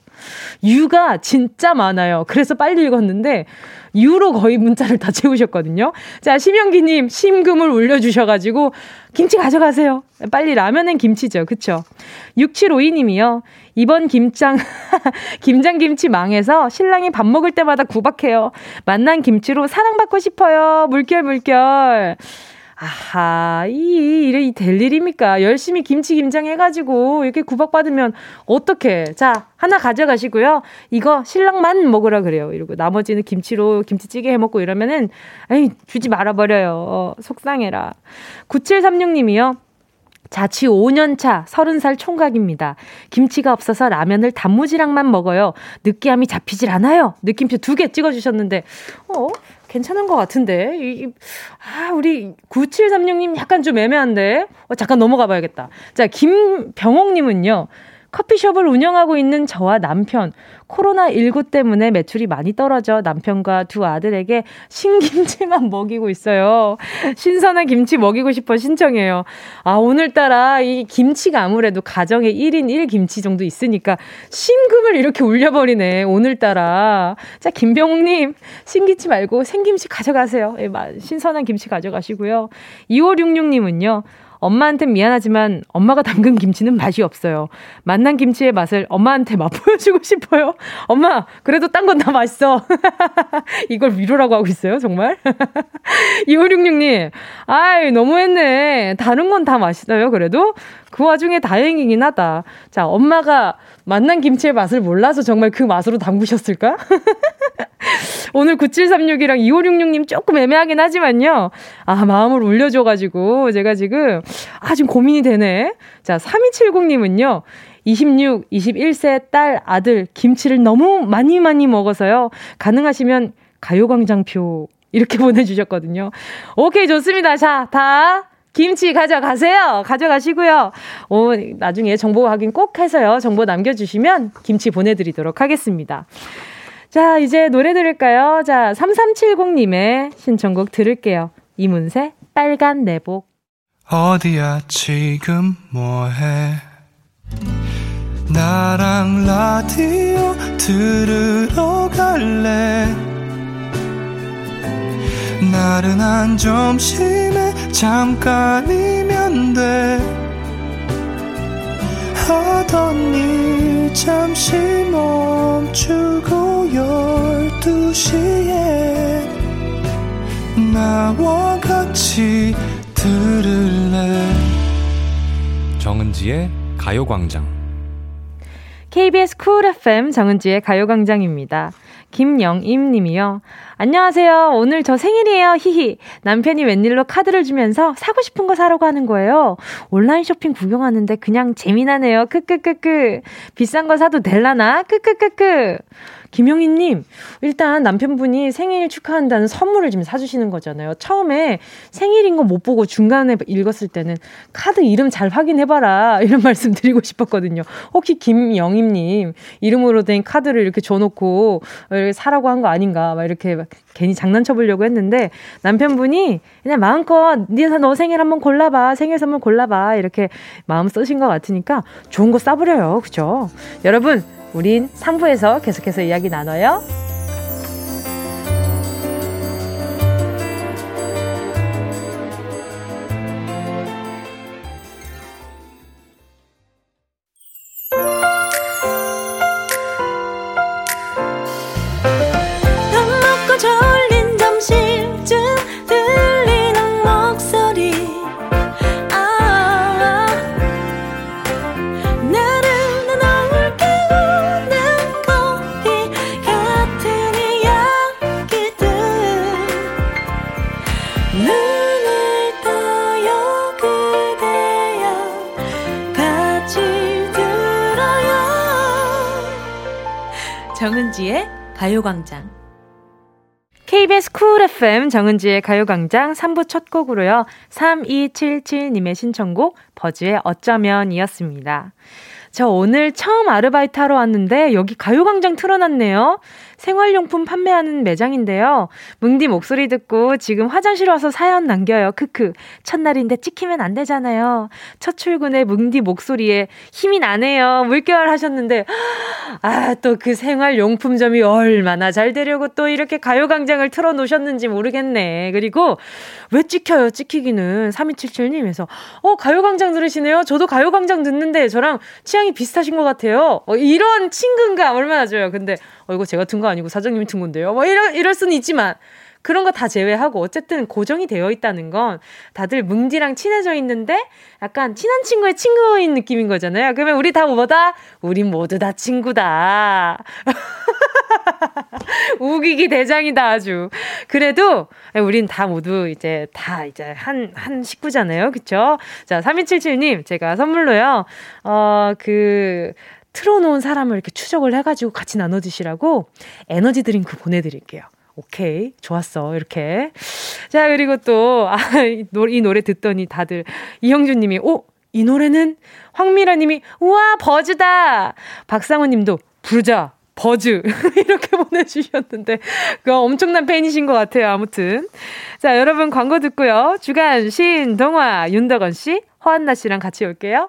유가 진짜 많아요. 그래서 빨리 읽었는데, 유로 거의 문자를 다 채우셨거든요. 자, 심영기님, 심금을 올려주셔가지고, 김치 가져가세요. 빨리 라면은 김치죠. 그쵸? 6752님이요. 이번 김장, [LAUGHS] 김장 김치 망해서 신랑이 밥 먹을 때마다 구박해요. 만난 김치로 사랑받고 싶어요. 물결, 물결. 아하, 이, 이래, 될 일입니까? 열심히 김치 김장 해가지고, 이렇게 구박받으면, 어떡해. 자, 하나 가져가시고요. 이거 신랑만 먹으라 그래요. 이러고, 나머지는 김치로 김치찌개 해 먹고 이러면은, 에이, 주지 말아버려요. 어, 속상해라. 9736님이요. 자취 5년차 30살 총각입니다. 김치가 없어서 라면을 단무지랑만 먹어요. 느끼함이 잡히질 않아요. 느낌표 두 개 찍어주셨는데, 어? 괜찮은 것 같은데. 이, 아, 우리 9736님 약간 좀 애매한데. 어, 잠깐 넘어가 봐야겠다. 자, 김병옥님은요. 커피숍을 운영하고 있는 저와 남편, 코로나19 때문에 매출이 많이 떨어져 남편과 두 아들에게 신김치만 [LAUGHS] 먹이고 있어요. 신선한 김치 먹이고 싶어 신청해요. 아, 오늘따라 이 김치가 아무래도 가정에 1인 1김치 정도 있으니까 신금을 이렇게 울려버리네. 오늘따라. 자, 김병욱님, 신김치 말고 생김치 가져가세요. 예, 신선한 김치 가져가시고요. 2566님은요. 엄마한테 미안하지만 엄마가 담근 김치는 맛이 없어요. 만난 김치의 맛을 엄마한테 맛보여주고 싶어요. 엄마, 그래도 딴 건 다 맛있어. [LAUGHS] 이걸 위로라고 하고 있어요, 정말? [LAUGHS] 2566님, 아이, 너무했네. 다른 건 다 맛있어요, 그래도? 그 와중에 다행이긴 하다. 자, 엄마가 만난 김치의 맛을 몰라서 정말 그 맛으로 담그셨을까? [LAUGHS] 오늘 9736이랑 2566님 조금 애매하긴 하지만요. 아, 마음을 울려줘가지고 제가 지금, 아, 지금 고민이 되네. 자, 3270님은요. 26, 21세 딸, 아들, 김치를 너무 많이 많이 먹어서요. 가능하시면 가요광장표 이렇게 [LAUGHS] 보내주셨거든요. 오케이, 좋습니다. 자, 다 김치 가져가세요. 가져가시고요. 오, 나중에 정보 확인 꼭 해서요. 정보 남겨주시면 김치 보내드리도록 하겠습니다. 자, 이제 노래 들을까요? 자, 3370님의 신청곡 들을게요. 이문세, 빨간 내복. 어디야, 지금 뭐해? 나랑 라디오 들으러 갈래? 나른한 점심에 잠깐이면 돼 하던 일 잠시 멈추고 열두 시에 나와 같이 들을래 정은지의 가요광장 KBS 쿨 FM 정은지의 가요광장입니다. 김영임 님이요. 안녕하세요. 오늘 저 생일이에요. 히히. 남편이 웬일로 카드를 주면서 사고 싶은 거 사라고 하는 거예요. 온라인 쇼핑 구경하는데 그냥 재미나네요. 크크크크. 비싼 거 사도 될라나? 크크크크. 김영희님, 일단 남편분이 생일 축하한다는 선물을 지금 사주시는 거잖아요. 처음에 생일인 거 못 보고 중간에 읽었을 때는 카드 이름 잘 확인해봐라. [LAUGHS] 이런 말씀 드리고 싶었거든요. 혹시 김영희님 이름으로 된 카드를 이렇게 줘놓고 사라고 한 거 아닌가. 막 이렇게 괜히 장난쳐 보려고 했는데 남편분이 그냥 마음껏 니네 너 생일 한번 골라봐. 생일 선물 골라봐. 이렇게 마음 쓰신 것 같으니까 좋은 거 싸버려요. 그죠? 여러분, 우린 3부에서 계속해서 이야기 나눠요. FM 정은지의 가요광장 3부 첫 곡으로요. 3277님의 신청곡 버즈의 어쩌면이었습니다. 저 오늘 처음 아르바이트 하러 왔는데 여기 가요광장 틀어놨네요. 생활용품 판매하는 매장인데요. 뭉디 목소리 듣고 지금 화장실 와서 사연 남겨요. 크크. 첫날인데 찍히면 안 되잖아요. 첫 출근에 뭉디 목소리에 힘이 나네요. 물결 하셨는데, 아, 또 그 생활용품점이 얼마나 잘 되려고 또 이렇게 가요광장을 틀어 놓으셨는지 모르겠네. 그리고 왜 찍혀요? 찍히기는. 3277님에서, 어, 가요광장 들으시네요? 저도 가요광장 듣는데 저랑 취향이 비슷하신 것 같아요. 어, 이런 친근감 얼마나 줘요. 근데, 어, 이거 제가 든 거 아니고 사장님이 든 건데요. 뭐 이럴, 이럴 수는 있지만 그런 거 다 제외하고 어쨌든 고정이 되어 있다는 건 다들 뭉디랑 친해져 있는데 약간 친한 친구의 친구인 느낌인 거잖아요. 그러면 우리 다 뭐다? 우리 모두 다 친구다. [LAUGHS] 우기기 대장이다 아주. 그래도 우린 다 모두 이제 다 이제 한, 한 식구잖아요. 그쵸? 자, 3277님, 제가 선물로요, 어, 그, 틀어놓은 사람을 이렇게 추적을 해가지고 같이 나눠 드시라고 에너지 드링크 보내드릴게요. 오케이, 좋았어. 이렇게. 자, 그리고 또, 아, 이 노래 듣더니 다들, 이형준 님이, 오, 이 노래는? 황미라 님이, 우와, 버즈다! 박상훈 님도, 부르자. 버즈. [LAUGHS] 이렇게 보내주셨는데, 그 엄청난 팬이신 것 같아요. 아무튼. 자, 여러분 광고 듣고요. 주간 신동화 윤덕원 씨, 허한나 씨랑 같이 올게요.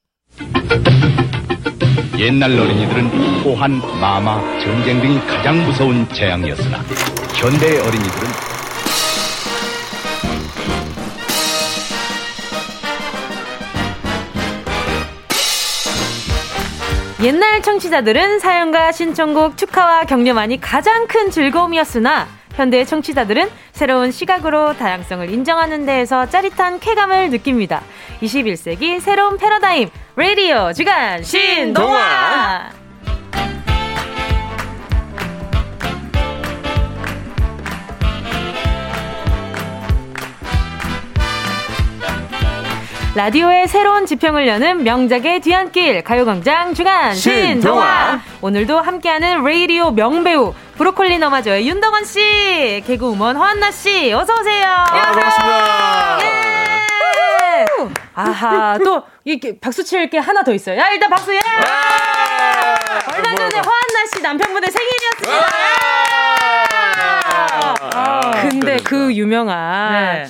옛날 어린이들은 호환, 마마, 전쟁 등이 가장 무서운 재앙이었으나 현대의 어린이들은 옛날 청취자들은 사연과 신청곡 축하와 격려만이 가장 큰 즐거움이었으나 현대의 청취자들은 새로운 시각으로 다양성을 인정하는 데에서 짜릿한 쾌감을 느낍니다. 21세기 새로운 패러다임 라디오 주간 신동화. 라디오의 새로운 지평을 여는 명작의 뒤안길 가요광장 주간 신동화 오늘도 함께하는 레이디오 명배우 브로콜리 너마저의 윤덕원 씨 개그우먼 허한나 씨 어서 오세요. 아, 반갑습니다. 예. 아하 또 이렇게 박수 칠 게 하나 더 있어요. 야 일단 박수 예. 얼마 전에 허한나 씨 남편분의 생일이었습니다. 아, 근데 그 유명한 네.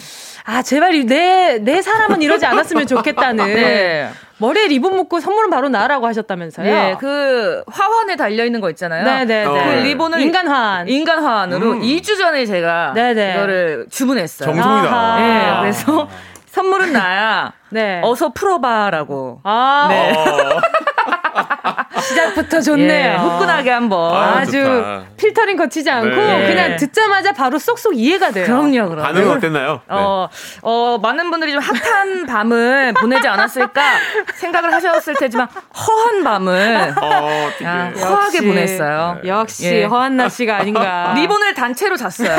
아, 제발 내, 내 사람은 이러지 않았으면 좋겠다는. [LAUGHS] 네. 머리에 리본 묶고 선물은 바로 나라고 하셨다면서요? 네, 그 화환에 달려 있는 거 있잖아요. 네네. 네, 네. 그 리본을 인간환, 인간환으로 음. 2주 전에 제가 네네. 이거를 주문했어요. 정성이다. 네, 그래서 [LAUGHS] 선물은 나야. 네. 어서 풀어봐라고. 아. 네. [LAUGHS] 어. [LAUGHS] 시작부터 좋네요. 예, 후끈하게 한번 아, 주 필터링 거치지 않고 네. 그냥 듣자마자 바로 쏙쏙 이해가 돼요. 그럼요, 그럼. 반응 어땠나요? 어, 네. 어, 많은 분들이 좀 핫한 밤을 [LAUGHS] 보내지 않았을까 생각을 하셨을 테지만 허한 밤을 어, 야, 허하게 보냈어요. 역시 예. 허한나 씨가 아닌가. [LAUGHS] 리본을 단체로 잤어요.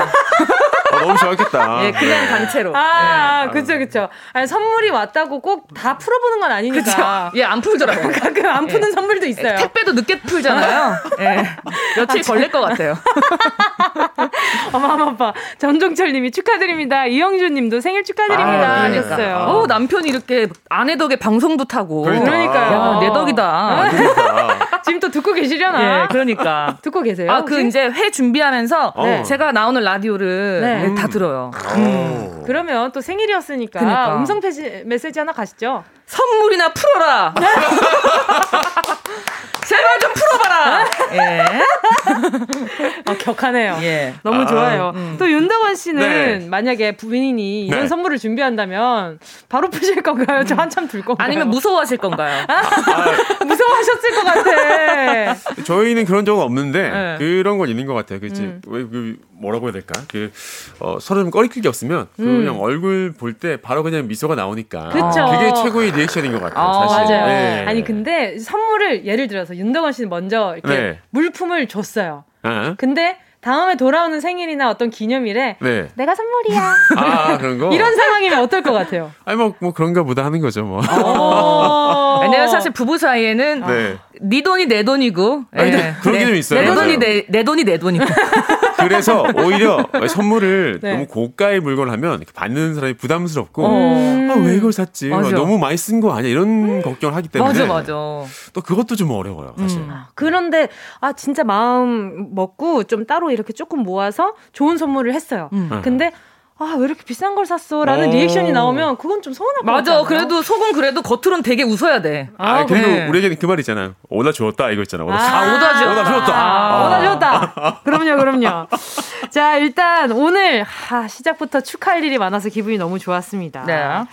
어, 너무 좋았겠다. 예, 그냥 네. 단체로. 아, 네. 그쵸, 그쵸. 아니, 선물이 왔다고 꼭 다 풀어보는 건 아니니까. 그쵸? 예, 안 풀더라고요. 가끔 안 예. 선물도 있어요. 택배도 늦게 풀잖아요. 예. 며칠 걸릴 것 같아요. [LAUGHS] 어마어마빠. 전종철 님이 축하드립니다. 이영준 님도 생일 축하드립니다. 아, 그러니까. 하셨어요. 어, 남편이 이렇게 아내 덕에 방송도 타고. 그러니까. 그러니까요. 야, 내 덕이다. 아, 그러니까. 지금 또 듣고 계시려나? 예, 그러니까. [LAUGHS] 듣고 계세요? 아, 그 이제 회 준비하면서 네. 제가 나오는 라디오를 네. 네, 다 들어요. 음. 그러면 또 생일이었으니까 그러니까. 음성 메시지 하나 가시죠. 선물이나 풀어라. [LAUGHS] 제발 좀 풀어봐라. [LAUGHS] 예. 어, 격하네요. 예. 너무 아, 좋아요. 음. 또 윤덕원 씨는 네. 만약에 부인이 이런 네. 선물을 준비한다면 바로 푸실 건가요? 저 한참 둘 건가요? 아니면 무서워하실 건가요? 아, 무서워하셨을 것 같아. [LAUGHS] 저희는 그런 적은 없는데 네. 그런 건 있는 것 같아요. 그치? 음. 그 뭐라고 해야 될까? 그 어, 서로 좀 꺼리낄 게 없으면 그 음. 그냥 얼굴 볼 때 바로 그냥 미소가 나오니까 그쵸. 그게 최고의 리액션인 것 같아요. 아, 사실. 맞아요. 네. 아니 근데 선물을 예를 들어서 윤덕원 씨는 먼저 이렇게 네. 물품을 줬어요. 어? 근데 다음에 돌아오는 생일이나 어떤 기념일에 네. 내가 선물이야. [LAUGHS] 아, 그런 거? 이런 상황이면 어떨 것 같아요? 아니, 뭐, 뭐 그런가 보다 하는 거죠, 뭐. 어. [LAUGHS] 왜냐면 사실 부부 사이에는 네. 네 돈이 내 돈이고. 아니, 네. 그런 게좀 있어요. 내 돈이 내, 내 돈이 내 돈이고. [LAUGHS] 그래서 [LAUGHS] 오히려 선물을 네. 너무 고가의 물건을 하면 받는 사람이 부담스럽고 어. 아, 왜 이걸 샀지? 너무 많이 쓴 거 아니야? 이런 음. 걱정을 하기 때문에 맞아 맞아. 또 그것도 좀 어려워요, 사실. 음. 그런데 아 진짜 마음 먹고 좀 따로 이렇게 조금 모아서 좋은 선물을 했어요. 음. 근데 아, 왜 이렇게 비싼 걸 샀어? 라는 오. 리액션이 나오면 그건 좀 서운할 것 맞아. 그래도 속은 그래도 겉으로는 되게 웃어야 돼. 아, 아 그래도 네. 우리에게는 그말 있잖아요. 오다 주었다 이거 있잖아. 오다 아, 오다 주었다. 오다 주었다. 아, 오다 주었다. [LAUGHS] 그럼요, 그럼요. 자, 일단 오늘 아, 시작부터 축하할 일이 많아서 기분이 너무 좋았습니다. 네.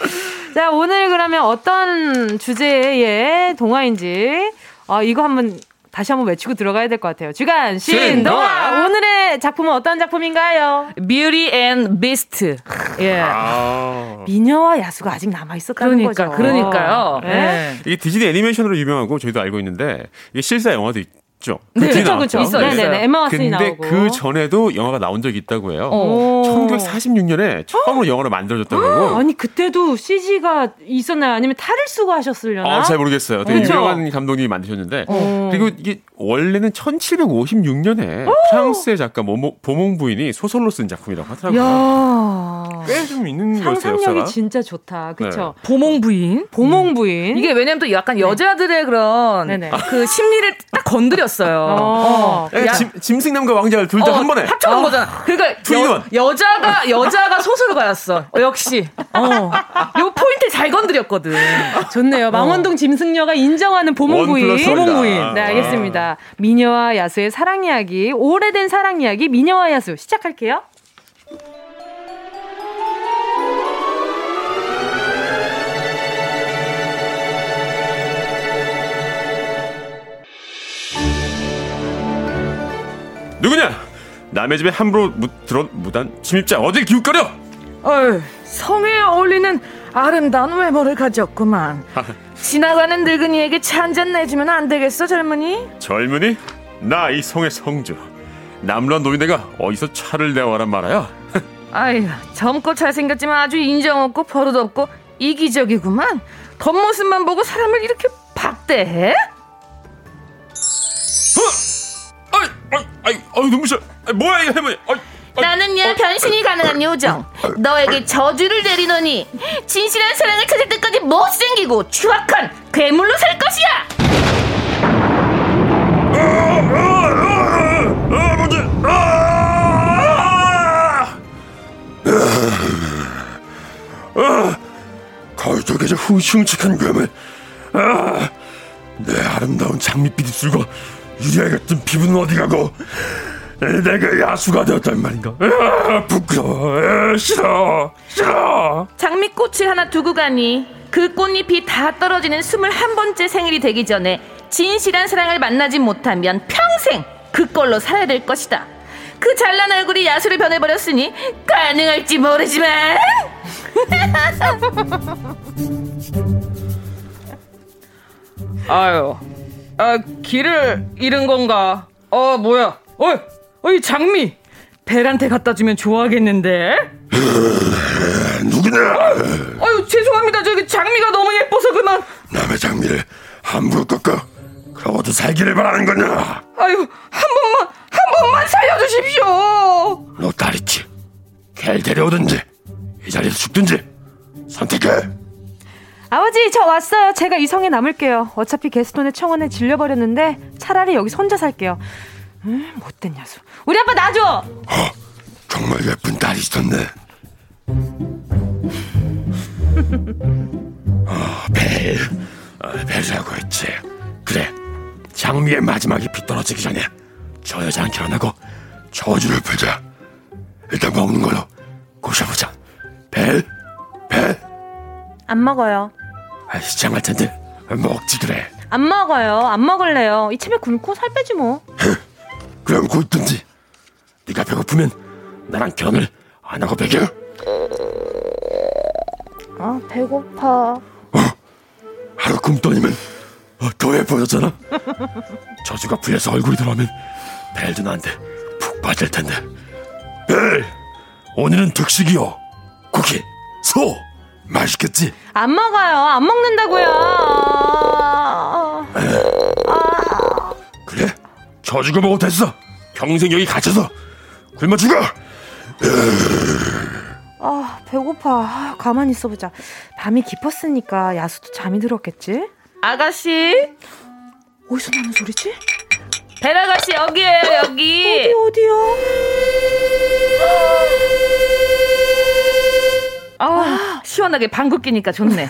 자, 오늘 그러면 어떤 주제의 동화인지 아, 이거 한번 다시 한번 외치고 들어가야 될 것 같아요. 주간 신동아 오늘의 작품은 어떤 작품인가요? Beauty and Beast. 예. 아. 미녀와 야수가 아직 남아 있었다는 그러니까, 거죠. 그러니까요. 네. 네. 이게 디즈니 애니메이션으로 유명하고 저희도 알고 있는데 이게 실사 영화도 있 죠. 네, 그렇죠, 그렇죠. 있어요. 네네, 엠마 왓슨이 근데 나오고. 그 전에도 영화가 나온 적이 있다고 해요. 어. 1946년에 처음으로 영화로 만들어졌다고 하고. 아니 그때도 CG가 있었나요? 아니면 탈을 쓰고 하셨으려나? 아, 잘 모르겠어요. 되게 그렇죠? 유명한 감독님이 만드셨는데 어. 그리고 이게 원래는 1756년에 오! 프랑스의 작가 모모, 보몽 부인이 소설로 쓴 작품이라고 하더라고요. 꽤 좀 있는 거였어요. 상상력이 진짜 좋다. 그렇죠. 네. 보몽 부인, 보몽 부인. 이게 왜냐면 또 약간 네. 여자들의 그런 네네. 그 심리를 딱 건드렸어요. 어. 어. 짐, 짐승남과 왕자를 둘 다한 어, 번에 합쳐놓은 어. 거잖아. 그러니까 여, 자가 여자가 소설가였어. 역시. 어. 요 포인트 잘 건드렸거든. 좋네요. 망원동 짐승녀가 인정하는 보몽 부인. 보몽 부인. 네, 알겠습니다. 미녀와 야수의 사랑 이야기, 오래된 사랑 이야기 미녀와 야수 시작할게요. 누구냐? 남의 집에 함부로 무, 들어 무단 침입자 어딜 기웃거려? 어휴, 성에 어울리는 아름다운 외모를 가졌구만. 지나가는 늙은이에게 차 한잔 내주면 안 되겠어, 젊은이? 젊은이? 나 이 성의 성주. 남란 노인네가 어디서 차를 내와란 말아야? 아유, 젊고 잘생겼지만 아주 인정 없고 버릇 없고 이기적이구만. 겉모습만 보고 사람을 이렇게 박대해? 아이, 아이, 아이, 눈부셔. 뭐야, 이 할머니. 아이, 아이, 나는야 어, 변신이 가능한 요정. 너에게 저주를 내리노니 진실한 사랑을 찾을 때까지 못생기고 추악한 괴물로 살 것이야. 아버지. 아, 거울 속에서 흉측한 괴물. 아, 내 아름다운 장밋빛 입술과 유리알 같은 피부는 어디 가고? 내가 야수가 되었단 말인가? 아, 부끄러워. 싫어. 싫어. 장미꽃을 하나 두고 가니 그 꽃잎이 다 떨어지는 스물한 번째 생일이 되기 전에 진실한 사랑을 만나지 못하면 평생 그걸로 살아야 될 것이다. 그 잘난 얼굴이 야수를 변해버렸으니 가능할지 모르지만. 아유 아, 길을 잃은 건가? 어, 뭐야? 어이, 어이, 장미! 벨한테 갖다 주면 좋아하겠는데? 누구냐? 어, 아유, 죄송합니다. 저기 장미가 너무 예뻐서 그만. 남의 장미를 함부로 꺾어. 그러고도 살기를 바라는 거냐? 아유, 한 번만, 한 번만 살려주십시오! 너 딸 있지? 걔를 데려오든지, 이 자리에서 죽든지, 선택해. 아버지 저 왔어요. 제가 이 성에 남을게요. 어차피 게스톤의 청원에 질려버렸는데 차라리 여기 혼자 살게요. 음, 못된 녀석. 우리 아빠 놔줘. 어, 정말 예쁜 딸이 있었네. 어, 벨, 어, 벨이라고 했지. 그래, 장미의 마지막이 비떨어지기 전에 저 여자랑 결혼하고 저주를 풀자. 일단 먹는 걸로 꼬셔보자. 벨, 벨. 안 먹어요. 아, 시장할 텐데 먹지 그래. 안 먹어요. 안 먹을래요. 이참에 굶고 살 빼지 뭐. [LAUGHS] 그럼 굶든지. 네가 배고프면 나랑 결혼을 안 하고 배겨. 아 배고파. 어, 하루 굶더니면 어, 더 예뻐졌잖아. [LAUGHS] 저주가 풀려서 얼굴이 들어오면 벨도 나한테 푹 빠질 텐데. 벨, 오늘은 특식이요. 고기, 소. 맛있겠지? 안 먹어요. 안 먹는다고요. 아... 그래? 저주고 먹어도 됐어. 평생 여기 갇혀서 굶어 죽어. 아 배고파. 아, 가만히 있어보자. 밤이 깊었으니까 야수도 잠이 들었겠지? 아가씨 어디서 나는 소리지? 벨아가씨 여기에요 여기. 어디 어디요? 아, 시원하게 방귀 끼니까 좋네.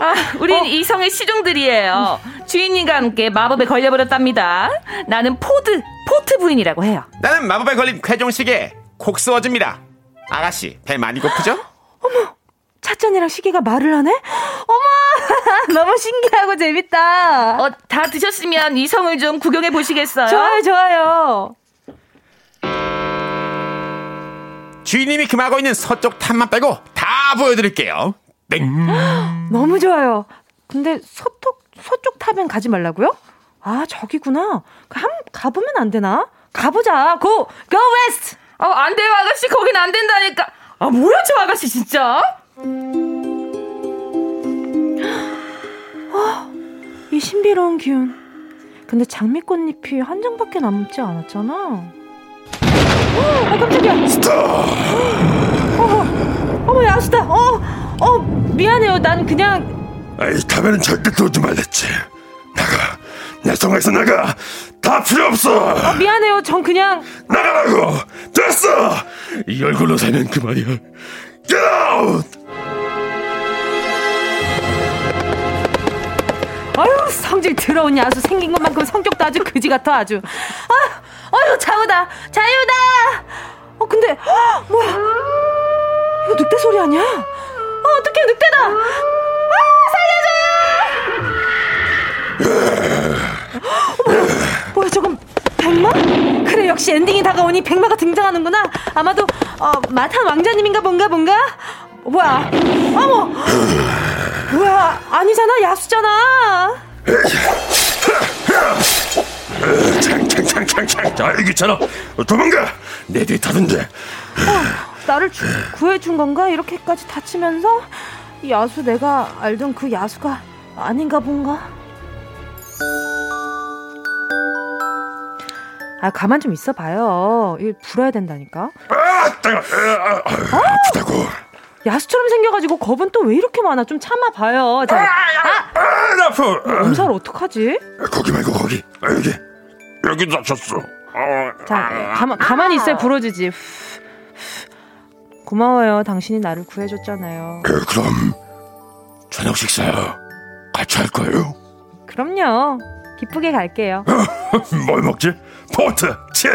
아, 우린 어? 이 성의 시종들이에요. 주인님과 함께 마법에 걸려버렸답니다. 나는 포드, 포트 부인이라고 해요. 나는 마법에 걸린 괘종시계 콕스워즈입니다. 아가씨, 배 많이 고프죠? 어머, 차전이랑 시계가 말을 하네? 어머, [LAUGHS] 너무 신기하고 재밌다. 어, 다 드셨으면 이 성을 좀 구경해 보시겠어요? 좋아요, 좋아요. 주인님이 금하고 있는 서쪽 탑만 빼고 다 보여드릴게요. 땡. [GASPS] 너무 좋아요. 근데 서쪽 서쪽 탑엔 가지 말라고요? 아 저기구나. 한 가보면 안 되나? 가보자. 고! 고 West! 어, 안 돼요, 아가씨. 거긴 안 된다니까. 아, 뭐야, 저 아가씨, 진짜? [GASPS] 아, 이 신비로운 기운. 근데 장미꽃잎이 한 장밖에 남지 않았잖아. 아, 깜짝이야. 스톱! 어, 어머, 야수다. 어, 어, 미안해요. 난 그냥. 아, 이 탑에는 절대 들어오지 말랬지. 나가. 내 성에서 나가. 다 필요 없어. 아, 미안해요. 전 그냥 나가라고. 됐어. 이 얼굴로 살면 그만이야. Get out. 아유 성질 더러운 야수 생긴 것만큼 성격도 아주 그지 같아 아주. 아, 아유 자유다, 자유다. 어 근데 어, 뭐야? 이거 늑대 소리 아니야? 어 어떻게 늑대다? 아 살려줘! 뭐야, 뭐야 저건 백마? 그래 역시 엔딩이 다가오니 백마가 등장하는구나. 아마도 어, 마탄 왕자님인가 뭔가 뭔가. 어, 뭐야? 어머, 뭐야? 아니잖아 야수잖아. 창창창창창. 자 여기처럼 도망가. 내 뒤에 타던데. 어, 나를 주, 구해준 건가? 이렇게까지 다치면서 이 야수 내가 알던 그 야수가 아닌가 본가? 아 가만 좀 있어봐요. 이 불어야 된다니까. 아, 따가, 아, 아, 아프다고. 야수처럼 생겨가지고 겁은 또 왜 이렇게 많아? 좀 참아봐요. 자, 아, 아, 아파. 엄살 어떡하지? 거기 말고 거기. 아, 여기. 여기 다쳤어. 어, 자, 가만 가만히 있어야 불어주지. 고마워요. 당신이 나를 구해줬잖아요. 에, 그럼 저녁 식사 같이 할 거예요? 그럼요. 기쁘게 갈게요. 뭘 먹지? 포트, 칩,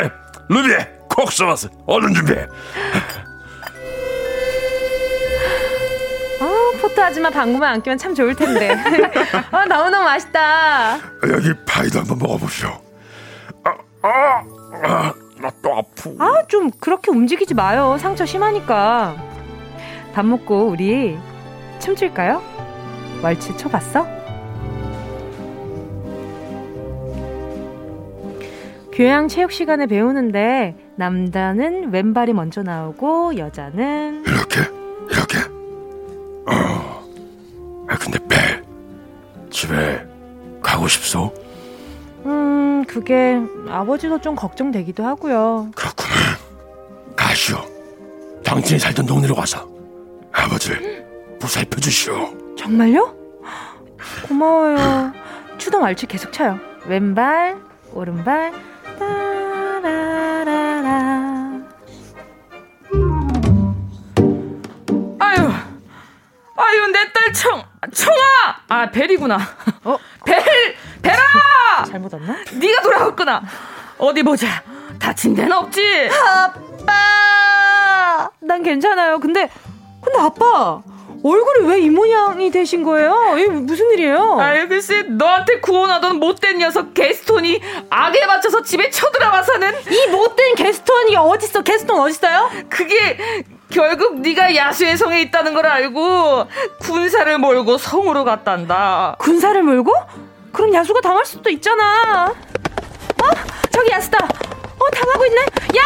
루비, 콕소마스. 얼른 준비해. 아, 포트 하지만 방구만 안 끼면 참 좋을 텐데. 아, [LAUGHS] 너무너무 맛있다. 여기 파이도 한번 먹어보시오. 아, 아, 아, 나 또 아프. 아, 좀 그렇게 움직이지 마요. 상처 심하니까. 밥 먹고 우리 춤출까요? 월츠 쳐봤어? 교양 체육 시간에 배우는데 남자는 왼발이 먼저 나오고 여자는 이렇게 이렇게. 어. 아 근데 배 집에 가고 싶소? 음 그게 아버지도 좀 걱정되기도 하고요. 그렇구나. 가시오. 당신이 살던 동네로 가서 아버지를 보살펴 주시오. 정말요? 고마워요. 추던 왈츠 계속 쳐요. 왼발, 오른발, 따라라라. 아유, 아유, 내 딸 청, 청아! 아, 벨이구나. 어? 벨! 벨아! 잘못 왔나? 네가 돌아왔구나. 어디 보자. 다친 데는 없지? 아빠! 난 괜찮아요. 근데, 근데 아빠! 얼굴이 왜 이 모양이 되신 거예요? 이게 무슨 일이에요? 아유, 글쎄, 너한테 구원하던 못된 녀석 게스톤이 악에 맞춰서 집에 쳐들어와서는 이 못된 게스톤이 어딨어? 게스톤 어딨어요? 그게 결국 네가 야수의 성에 있다는 걸 알고 군사를 몰고 성으로 갔단다. 군사를 몰고? 그럼 야수가 당할 수도 있잖아. 어? 저기 야수다. 어, 당하고 있네. 야!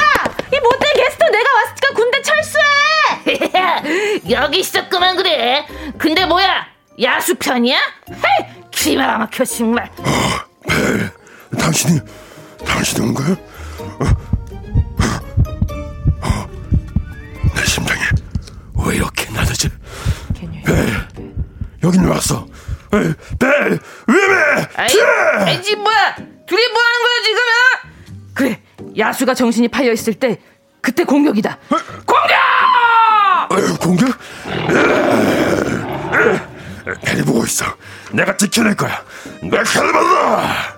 이 못된 게스트 내가 왔으니까 군대 철수해! [LAUGHS] 여기 있었구만 그래. 근데 뭐야? 야수 편이야? 헤이! 기가 막혀 정말. 어, 벨, 당신이 당신이 온 거야? 어, 어, 벨, 여긴 왔어. 벨! 피해! 아이 지 뭐야? 둘이 뭐 하는 거야 지금? 그래, 야수가 정신이 팔려 있을 때 그때 공격이다. 공격! 어, 공격? 벨이 보고 있어. 내가 지켜낼 거야. 내 칼을 받아!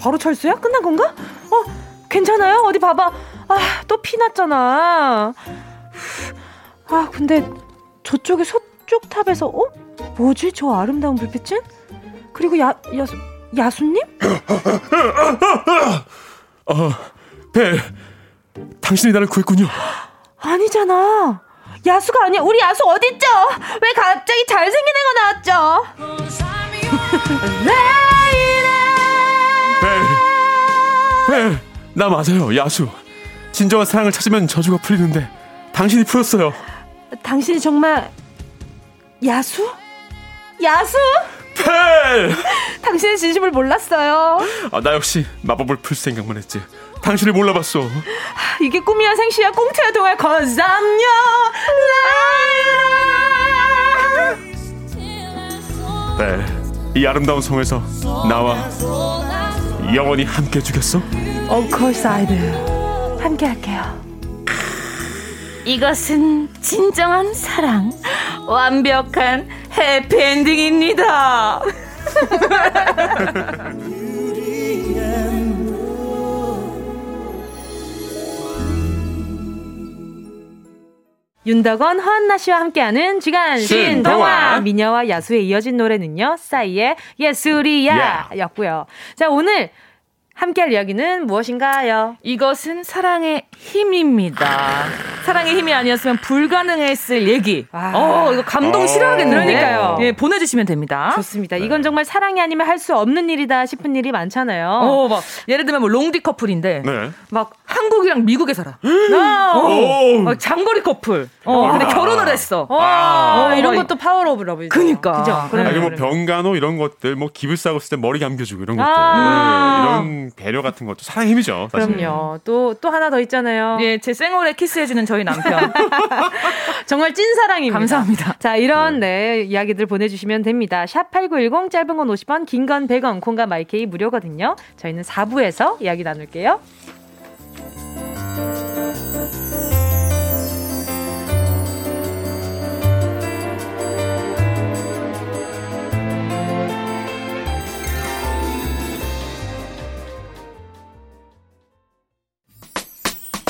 바로 철수야? 끝난 건가? 어, 괜찮아? 괜찮아요? 어디 봐봐. 아, 또 피났잖아. 아, 근데 저쪽에 서쪽 탑에서, 어? 뭐지? 저 아름다운 불빛은? 그리고 야, 야, 야수님? 어, 벨. 당신이 나를 구했군요. 아니잖아. 야수가 아니야. 우리 야수 어딨죠? 왜 갑자기 잘생긴 애가 나왔죠? [LAUGHS] 벨, 벨, 나 맞아요, 야수. 진정한 사랑을 찾으면 저주가 풀리는데 당신이 풀었어요. 당신이 정말 야수? 야수? 펠! 당신의 진심을 몰랐어요. 아, 나 역시 마법을 풀 생각만 했지. 당신을 몰라봤어. 이게 꿈이야 생시야 꽁트야 동화 거삼녀 네, 이 아름다운 성에서 나와 영원히 함께 해주겠어? Of course I do. 함께 할게요. 이것은 진정한 사랑, 완벽한 해피엔딩입니다. [LAUGHS] 윤덕원, 허한나 씨와 함께하는 주간 신동화 미녀와 야수에 이어진 노래는요 싸이의 예술이야 였고요. 자 오늘 함께할 이야기는 무엇인가요? 이것은 사랑의 힘입니다. 사랑의 힘이 아니었으면 불가능했을 얘기. 아. 어, 이거 감동 싫어하겠는데. 그러니까요. 예, 보내주시면 됩니다. 좋습니다. 네. 이건 정말 사랑이 아니면 할 수 없는 일이다 싶은 일이 많잖아요. 어, 막 예를 들면 뭐 롱디 커플인데 네. 막 한국이랑 미국에 살아. 어. 막 장거리 커플. 어, 근데 결혼을 했어. 어, 이런 것도 power of love죠. 그니까. 그죠? 네. 아니 뭐 병간호 이런 것들 뭐 기부 싸고 있을 때 머리 감겨주고 이런 것들. 아~ 네, 이런 배려 같은 것도 사랑의 힘이죠. 사실. 그럼요. 또, 또 하나 더 있잖아요. 예, 제 생얼에 키스해주는 저희 남편. [LAUGHS] 정말 찐 사랑입니다. 감사합니다. 자, 이런, 네, 네 이야기들 보내주시면 됩니다. 샵 8910, 짧은 건 50원, 긴 건 100원, 콩과 마이케이 무료거든요. 저희는 4부에서 이야기 나눌게요.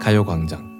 가요광장.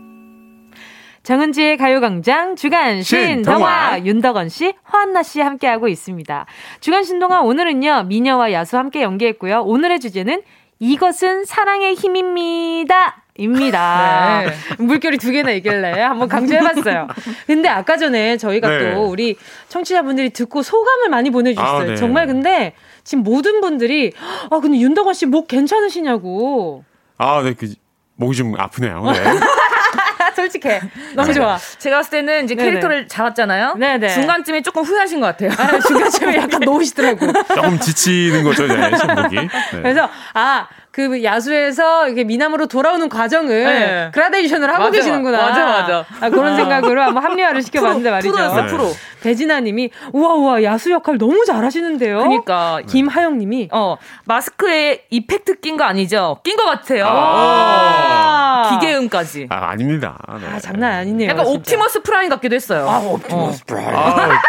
정은지의 가요광장 주간 신동화 윤덕원 씨, 허한나 씨 함께하고 있습니다. 주간 신동화 오늘은요 미녀와 야수 함께 연기했고요. 오늘의 주제는 이것은 사랑의 힘입니다. 입니다. [LAUGHS] 네. 물결이 두 개나 있길래 한번 강조해봤어요. 근데 아까 전에 저희가 네. 또 우리 청취자분들이 듣고 소감을 많이 보내주셨어요. 아, 네. 정말 근데 지금 모든 분들이 아 근데 윤덕원 씨 목 괜찮으시냐고. 아, 네, 그 목이 좀 아프네요. 네. [LAUGHS] 솔직해. 너무 좋아. 제가 봤을 때는 이제 캐릭터를 잡았잖아요. 네네. 중간쯤에 조금 후회하신 것 같아요. 아, 중간쯤에 약간 놓으시더라고. 조금 지치는 거죠, 네, 목이. 네. 그래서, 아, 그 야수에서 이게 미남으로 돌아오는 과정을 네. 그라데이션을 하고 맞아, 계시는구나. 맞아, 맞아. 아, 그런 아. 생각으로 한번 합리화를 시켜봤는데 말이죠. 프로였어, 프로. 네. 배진아님이 우와 우와 야수 역할 너무 잘하시는데요. 그러니까 김하영님이 어 마스크에 effect 낀 거 아니죠? 낀 거 같아요. 아~ 기계음까지. 아 아닙니다. 네. 아 장난 아니네요. 약간 진짜. 옵티머스 프라임 같기도 했어요. 아 옵티머스 어. 프라임. 아,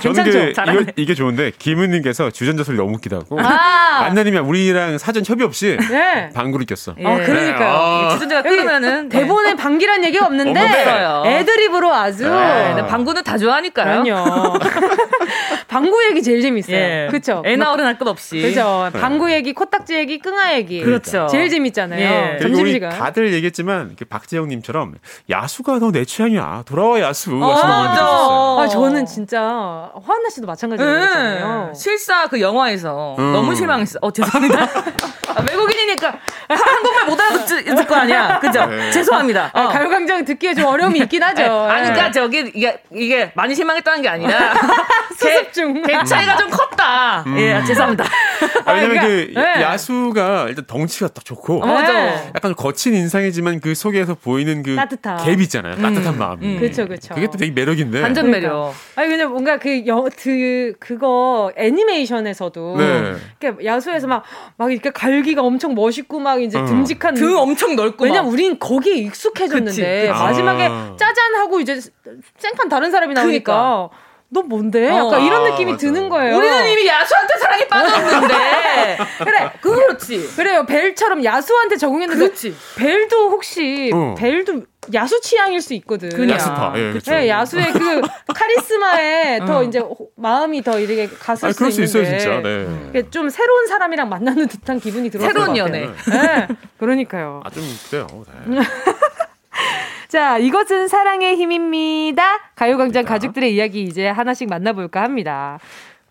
저는 게 이거, 이게 좋은데 김은님께서 주전자 소리 너무 웃기다고. 아~ 안나님이 우리랑 사전 협의 없이 네. 방구를 꼈어. 예. 아, 그러니까요. 아~ 주전자가 끓으면은 네. 대본에 방귀란 얘기가 없는데 애드립으로 아주 네. 방구는 다 좋아하니까요. 그럼요. [LAUGHS] 방구 얘기 제일 재밌어요. 예. 그렇죠. 애 나오는 할 것 없이. 그렇죠. 방구 얘기, 코딱지 얘기, 끙아 얘기. 그렇죠. 제일 재밌잖아요. 예. 점심시간. 다들 얘기했지만 박재영님처럼 야수가 너 내 취향이야. 돌아와 야수. 어, 맞아. 아, 저는 진짜 화한나 씨도 마찬가지였잖아요. 음, 실사 그 영화에서 음. 너무 실망했어. 어 죄송합니다. [LAUGHS] 아, 외국인이니까 한국말 못 알아듣을 거 아니야. 그죠? 네. 죄송합니다. 어. 가요광장 듣기에 좀 어려움이 있긴 하죠. 네. 아니, 그러니까 저기 이게 이게 많이 실망했다는 게 아니라 [LAUGHS] 수습 중. 개 차이가 좀 컸다. 음. 예, 죄송합니다. 아, 왜냐면 그 네. 야수가 일단 덩치가 딱 좋고 어, 맞아. 약간 거친 인상이지만 그 속에서 보이는 그 따뜻함. 갭 있잖아요. 따뜻한 음. 마음. 음. 그렇죠, 그렇죠. 그게 또 되게 매력인데. 완전 매력. 그러니까. 아니 근데 뭔가 그 여, 그 그거 애니메이션에서도 네. 이렇게 야수에서 막 막 이렇게 갈기가 엄청 멋있고 막 이제 어. 듬직한 그 엄청 넓고 왜냐면 우린 거기에 익숙해졌는데 마지막에 아. 짜잔 하고 이제 생판 다른 사람이 나오니까 그러니까. 너 뭔데? 어. 약간 어, 이런 느낌이 아, 드는 거예요. 우리는 이미 야수한테 사랑이 빠졌는데. [LAUGHS] 그래, 그렇지. 그래요. 벨처럼 야수한테 적응했는데. 그렇지. 벨도 혹시, 어. 벨도 야수 취향일 수 있거든. 그냥. 야수파. 예, 그렇죠. 네, 야수의 그 [LAUGHS] 카리스마에 어. 더 이제 마음이 더 이렇게 갔을 아니, 수 있는데. 있어요, 진짜. 네. 좀 새로운 사람이랑 만나는 듯한 기분이 들어요. 새로운 연애. 네. 그러니까요. 아, 좀 그래요. 네. [LAUGHS] 자, 이것은 사랑의 힘입니다. 가요광장 가족들의 이야기 이제 하나씩 만나볼까 합니다.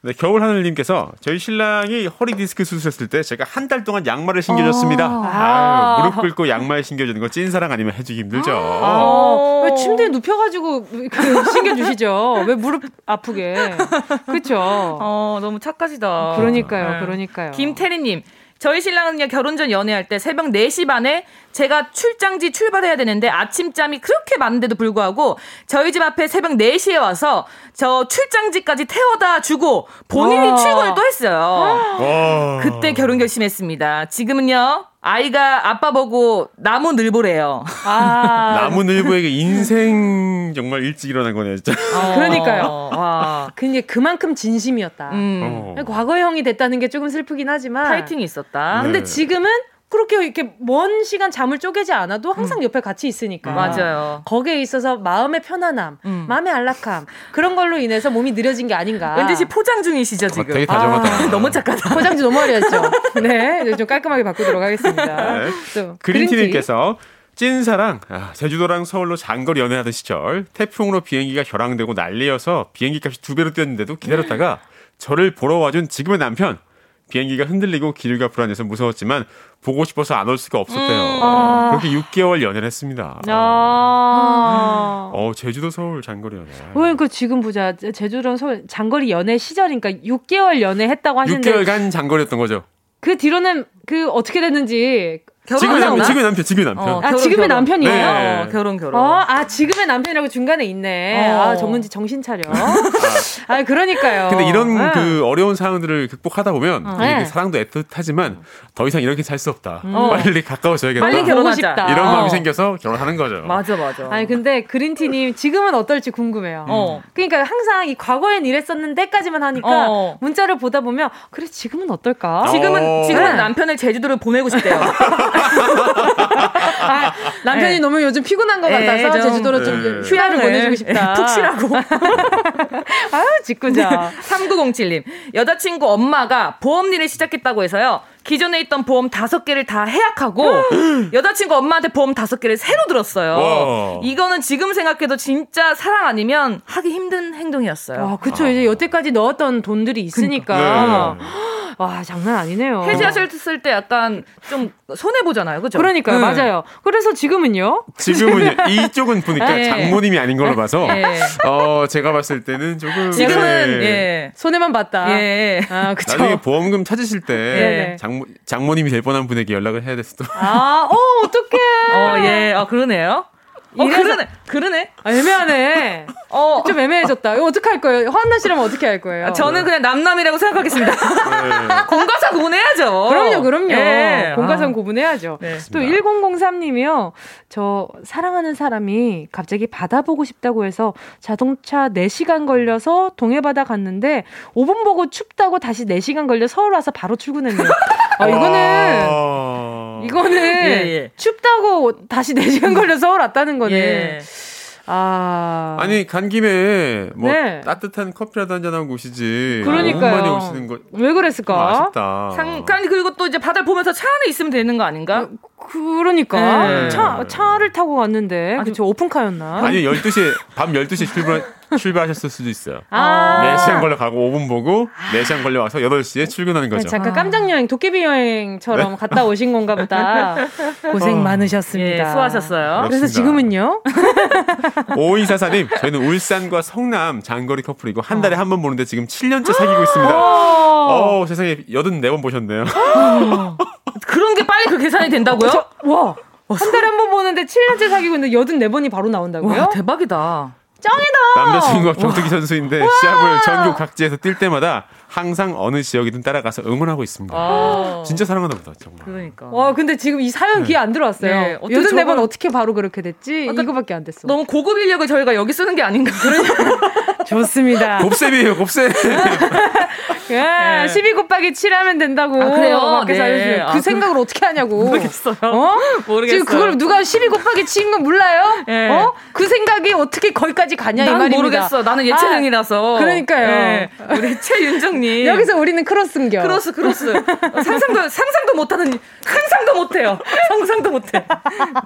네, 겨울하늘님께서 저희 신랑이 허리 디스크 수술했을 때 제가 한 달 동안 양말을 신겨줬습니다. 아~ 무릎 꿇고 양말 신겨주는 거 찐사랑 아니면 해주기 힘들죠. 아~ 왜 침대에 눕혀가지고 그 신겨주시죠? 왜 무릎 아프게? 그렇죠. 어, 너무 착하시다. 그러니까요, 네. 그러니까요. 김태리님. 저희 신랑은요 결혼 전 연애할 때 새벽 4시 반에 제가 출장지 출발해야 되는데 아침잠이 그렇게 많은데도 불구하고 저희 집 앞에 새벽 4시에 와서 저 출장지까지 태워다 주고 본인이 와. 출근을 또 했어요. 와. 그때 결혼 결심했습니다. 지금은요 아이가 아빠 보고 나무 늘보래요. 아. [LAUGHS] 나무 늘보에게 인생 정말 일찍 일어난 거네요, 진짜. 어. 그러니까요. 와. [LAUGHS] 근데 그만큼 진심이었다. 음. 어. 과거 형이 됐다는 게 조금 슬프긴 하지만. 파이팅이 있었다. 네. 근데 지금은 그렇게 이렇게 먼 시간 잠을 쪼개지 않아도 항상 음. 옆에 같이 있으니까. 맞아요. 거기에 있어서 마음의 편안함, 음. 마음의 안락함 그런 걸로 인해서 몸이 느려진 게 아닌가. 왠지 포장 중이시죠 지금. 어, 되게 다정하다. 아, 너무 착하다. 포장 지 너무 어려웠죠. 네, 좀 깔끔하게 바꾸도록 하겠습니다. 네. 그린티님께서 찐사랑 아, 제주도랑 서울로 장거리 연애하던 시절 태풍으로 비행기가 결항되고 난리여서 비행기 값이 두 배로 뛰었는데도 기다렸다가 저를 보러 와준 지금의 남편 비행기가 흔들리고 기류가 불안해서 무서웠지만 보고 싶어서 안 올 수가 없었대요. 음. 아. 그렇게 6개월 연애를 했습니다. 아. 어, 제주도 서울 장거리 연애. 그러니까 지금 보자. 제주도랑 서울 장거리 연애 시절이니까 6개월 연애 했다고 하시는데 6개월간 장거리였던 거죠. 그 뒤로는 그 어떻게 됐는지 지금의 남편, 지금의 남편, 지금의 남편. 어, 아, 결혼, 지금의 결혼. 남편이에요? 네. 어, 결혼, 결혼. 어, 아, 지금의 남편이라고 중간에 있네. 어. 아, 전문지 정신 차려. 아, [LAUGHS] 아, 그러니까요. 근데 이런 네. 그 어려운 상황들을 극복하다 보면 어. 네. 사랑도 애틋하지만 더 이상 이렇게 살 수 없다. 음. 빨리 가까워져야겠다. 빨리 결혼하고 싶다. 이런 마음이 생겨서 결혼하는 거죠. 맞아, 맞아. 아니, 근데 그린티님 지금은 어떨지 궁금해요. 어. 그러니까 항상 이 과거엔 이랬었는데까지만 하니까 어. 문자를 보다 보면 그래, 지금은 어떨까? 지금은, 지금은 네. 남편을 제주도를 보내고 싶대요. [LAUGHS] 아, 남편이 네. 너무 요즘 피곤한 것 네, 같아서 좀, 제주도로 좀 네. 휴양을 보내주고 싶다. 푹 쉬라고. [LAUGHS] 아유, 직구자. 3907님. 여자친구 엄마가 보험 일을 시작했다고 해서요. 기존에 있던 보험 다섯 개를 다 해약하고 여자친구 엄마한테 보험 다섯 개를 새로 들었어요. 와. 이거는 지금 생각해도 진짜 사랑 아니면 하기 힘든 행동이었어요. 아, 그쵸. 아. 이제 여태까지 넣었던 돈들이 있으니까. 네. 와, 장난 아니네요. 해지하셨을 때 약간 좀 손해 보잖아요. 그죠? 그러니까요. 네. 맞아요. 그래서 지금은요? 지금은 [LAUGHS] 이쪽은 보니까 네. 장모님이 아닌 걸로 봐서, 네. 어, 제가 봤을 때는 조금. 지금은, 네. 예. 손해만 봤다. 예. 아, 그쵸. 나중에 보험금 찾으실 때, 예. 장모, 장모님이 될 뻔한 분에게 연락을 해야 됐을 또. 아, 어, 어떡해. 어, 예. 아, 그러네요. 어, 그러네. 그러네. 아, 애매하네. 어, 좀 애매해졌다. 이거 어떻게 할 거예요? 화한나 씨라면 어떻게 할 거예요? 아, 저는 그냥 남남이라고 생각하겠습니다. 네. [LAUGHS] 공과사 구분해야죠. 그럼요, 그럼요. 네. 공과사 아. 구분해야죠. 네. 또 1003님이요. 저 사랑하는 사람이 갑자기 바다 보고 싶다고 해서 자동차 4시간 걸려서 동해바다 갔는데 5분 보고 춥다고 다시 4시간 걸려 서울 와서 바로 출근했네요. [LAUGHS] 아, 이거는, 아. 이거는 예, 예. 춥다고 다시 4시간 걸려 서울 왔다는 거는. 예. 아. 아니, 간 김에 뭐 네. 따뜻한 커피라도 한 잔 하고 오시지. 그러니까요. 많이 오시는 거. 왜 그랬을까? 아쉽다. 상, 아니, 그리고 또 이제 바다를 보면서 차 안에 있으면 되는 거 아닌가? 그 러니까 네. 차 차를 타고 갔는데 그쵸 오픈카였나? 아니 12시에 밤 12시에 출발 출발하셨을 수도 있어요. 아~ 4시간 걸려 가고 5분 보고 4시간 걸려 와서 8시에 출근하는 거죠. 잠깐 아. 깜짝 여행 도깨비 여행처럼 네? 갔다 오신 건가 보다. [LAUGHS] 고생 어. 많으셨습니다. 예, 수고하셨어요. 그래서 지금은요? [LAUGHS] 오이사사님, 저희는 울산과 성남 장거리 커플이고 한 달에 어. 한번 보는데 지금 7년째 사귀고 있습니다. [GASPS] 어, 세상에 84번 보셨네요. [GASPS] [LAUGHS] 그런 게 빨리 그 계산이 된다고요? 저, 와. 한 달에 한 번 보는데 7년째 사귀고 있는데 84번이 바로 나온다고요? 와, 대박이다. 짱이다! 남자친구가 격투기 선수인데 시합을 전국 각지에서 뛸 때마다 항상 어느 지역이든 따라가서 응원하고 있습니다. 아~ 진짜 사랑하나 보다, 정말. 그러니까. 와, 근데 지금 이 사연 네. 귀에 안 들어왔어요. 네. 여든 네번 어떻게 바로 그렇게 됐지? 그러니까 이거밖에 안 됐어. 너무 고급 인력을 저희가 여기 쓰는 게 아닌가. [LAUGHS] 좋습니다. 곱셈이에요, 곱셈. [LAUGHS] 네. 12 곱하기 7 하면 된다고. 아, 그래요? 네. 그 아, 생각을 어떻게 하냐고. 모르겠어요. 어? 모르겠어요. 지금 그걸 누가 12 곱하기 7인 건 몰라요? 네. 어? 그 생각이 어떻게 거기까지 가냐, 이 말입니다. 모르겠어. 나는 예체능이라서. 아, 그러니까요. 네. 우리 최윤정님. [LAUGHS] 여기서 우리는 크로스인겨. 크로스, 크로스. 상상도, 상상도 못하는, 상상도 못해요. 상상도 못해.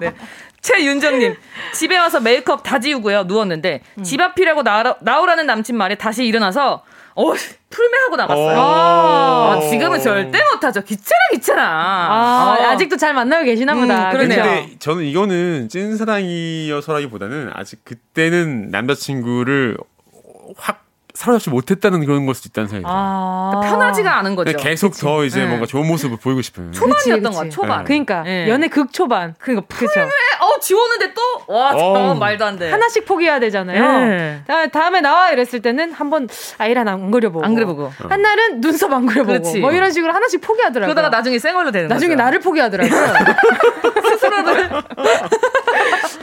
네. 최윤정님, 집에 와서 메이크업 다 지우고요. 누웠는데, 음. 집 앞이라고 나오라는 남친 말에 다시 일어나서, 어, 풀메하고 나갔어요. 아, 아, 지금은 절대 못하죠. 귀찮아, 귀찮아. 아, 어. 아직도 잘 만나고 계시나 보다. 음, 그런데 저는 이거는 찐사랑이어서라기보다는 아직 그때는 남자친구를 확 사로잡지 못했다는 그런 걸 수도 있다는 생각이 들어요. 아~ 그러니까 편하지가 않은 거죠. 계속 그치? 더 이제 네. 뭔가 좋은 모습을 보이고 싶은. 초반이었던 거야, 초반. 네. 그러니까 네. 연애 극 초반. 그러니까 풀메, 어 지웠는데 또 와, 어. 말도 안 돼. 하나씩 포기해야 되잖아요. 네. 다, 음에 나와 이랬을 때는 한번 하나 안 그려보고, 안 그려보고, 어. 한 날은 눈썹 안 그려보고, 그렇지. 뭐 이런 식으로 하나씩 포기하더라고요. 그러다가 나중에 쌩얼로 되는 나중에 거죠. 나를 포기하더라고요. [LAUGHS] 스스로를.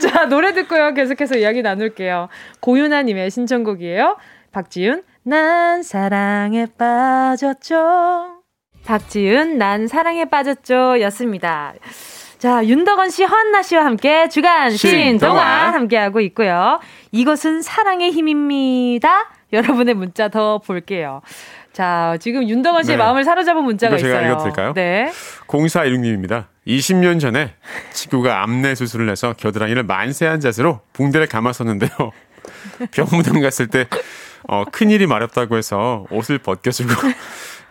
[LAUGHS] 자 노래 듣고요. 계속해서 이야기 나눌게요. 고윤아님의 신청곡이에요. 박지윤 난 사랑에 빠졌죠. 박지윤, 난 사랑에 빠졌죠. 였습니다. 자, 윤덕원 씨, 허한나 씨와 함께 주간 신동화 함께하고 있고요. 이것은 사랑의 힘입니다. 여러분의 문자 더 볼게요. 자, 지금 윤덕원 씨의 네. 마음을 사로잡은 문자가 제가 있어요. 읽어드릴까요? 네. 0416님입니다. 20년 전에 친구가 암내 수술을 해서 겨드랑이를 만세한 자세로 붕대를 감았었는데요. [LAUGHS] 병무당 갔을 때 어, 큰일이 마렵다고 해서 옷을 벗겨주고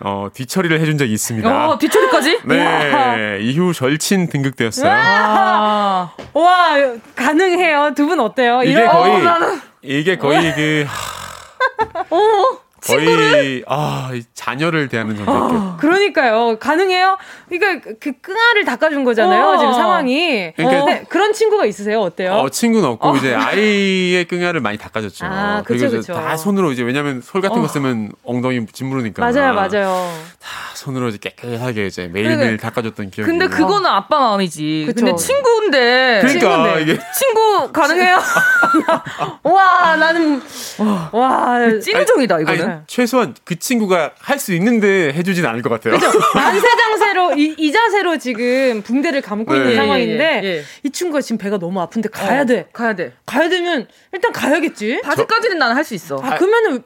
어, 뒤처리를 해준 적이 있습니다. 어, 뒤처리까지? 네. 이후 절친 등극되었어요. 와, 와 가능해요. 두 분 어때요? 이게 거의, 어, 나는... 이게 거의 그, 어? 거의 아 자녀를 대하는 정도였 어, 그러니까요. 가능해요? 그러니까 그 끙아를 닦아준 거잖아요. 어. 지금 상황이. 그러니까 어. 그런 친구가 있으세요? 어때요? 어, 친구는 없고 어. 이제 아이의 끙아를 많이 닦아줬죠. 아, 그쵸, 그리고 다 손으로 이제 왜냐면 솔 같은 거 어. 쓰면 엉덩이 짓무르니까. 맞아요, 맞아요. 다 손으로 이제 깨끗하게 이제 매일매일 닦아줬던 기억이. 근데 그거는 아빠 마음이지. 그쵸. 근데 친구인데. 그러니까 친구인데. 이게 친구 가능해요? [LAUGHS] 와 나는 와 찐종이다 이거는. 아니, 최소한 그 친구가 할 수 있는데 해주진 않을 것 같아요. 그죠? [LAUGHS] 만세장세로 이, 이, 자세로 지금 붕대를 감고 네. 있는 예, 상황인데 예, 예, 이 친구가 지금 배가 너무 아픈데 가야 어, 돼. 가야 돼. 가야 되면 일단 가야겠지. 바지까지는 나는 할 수 있어. 아, 그러면은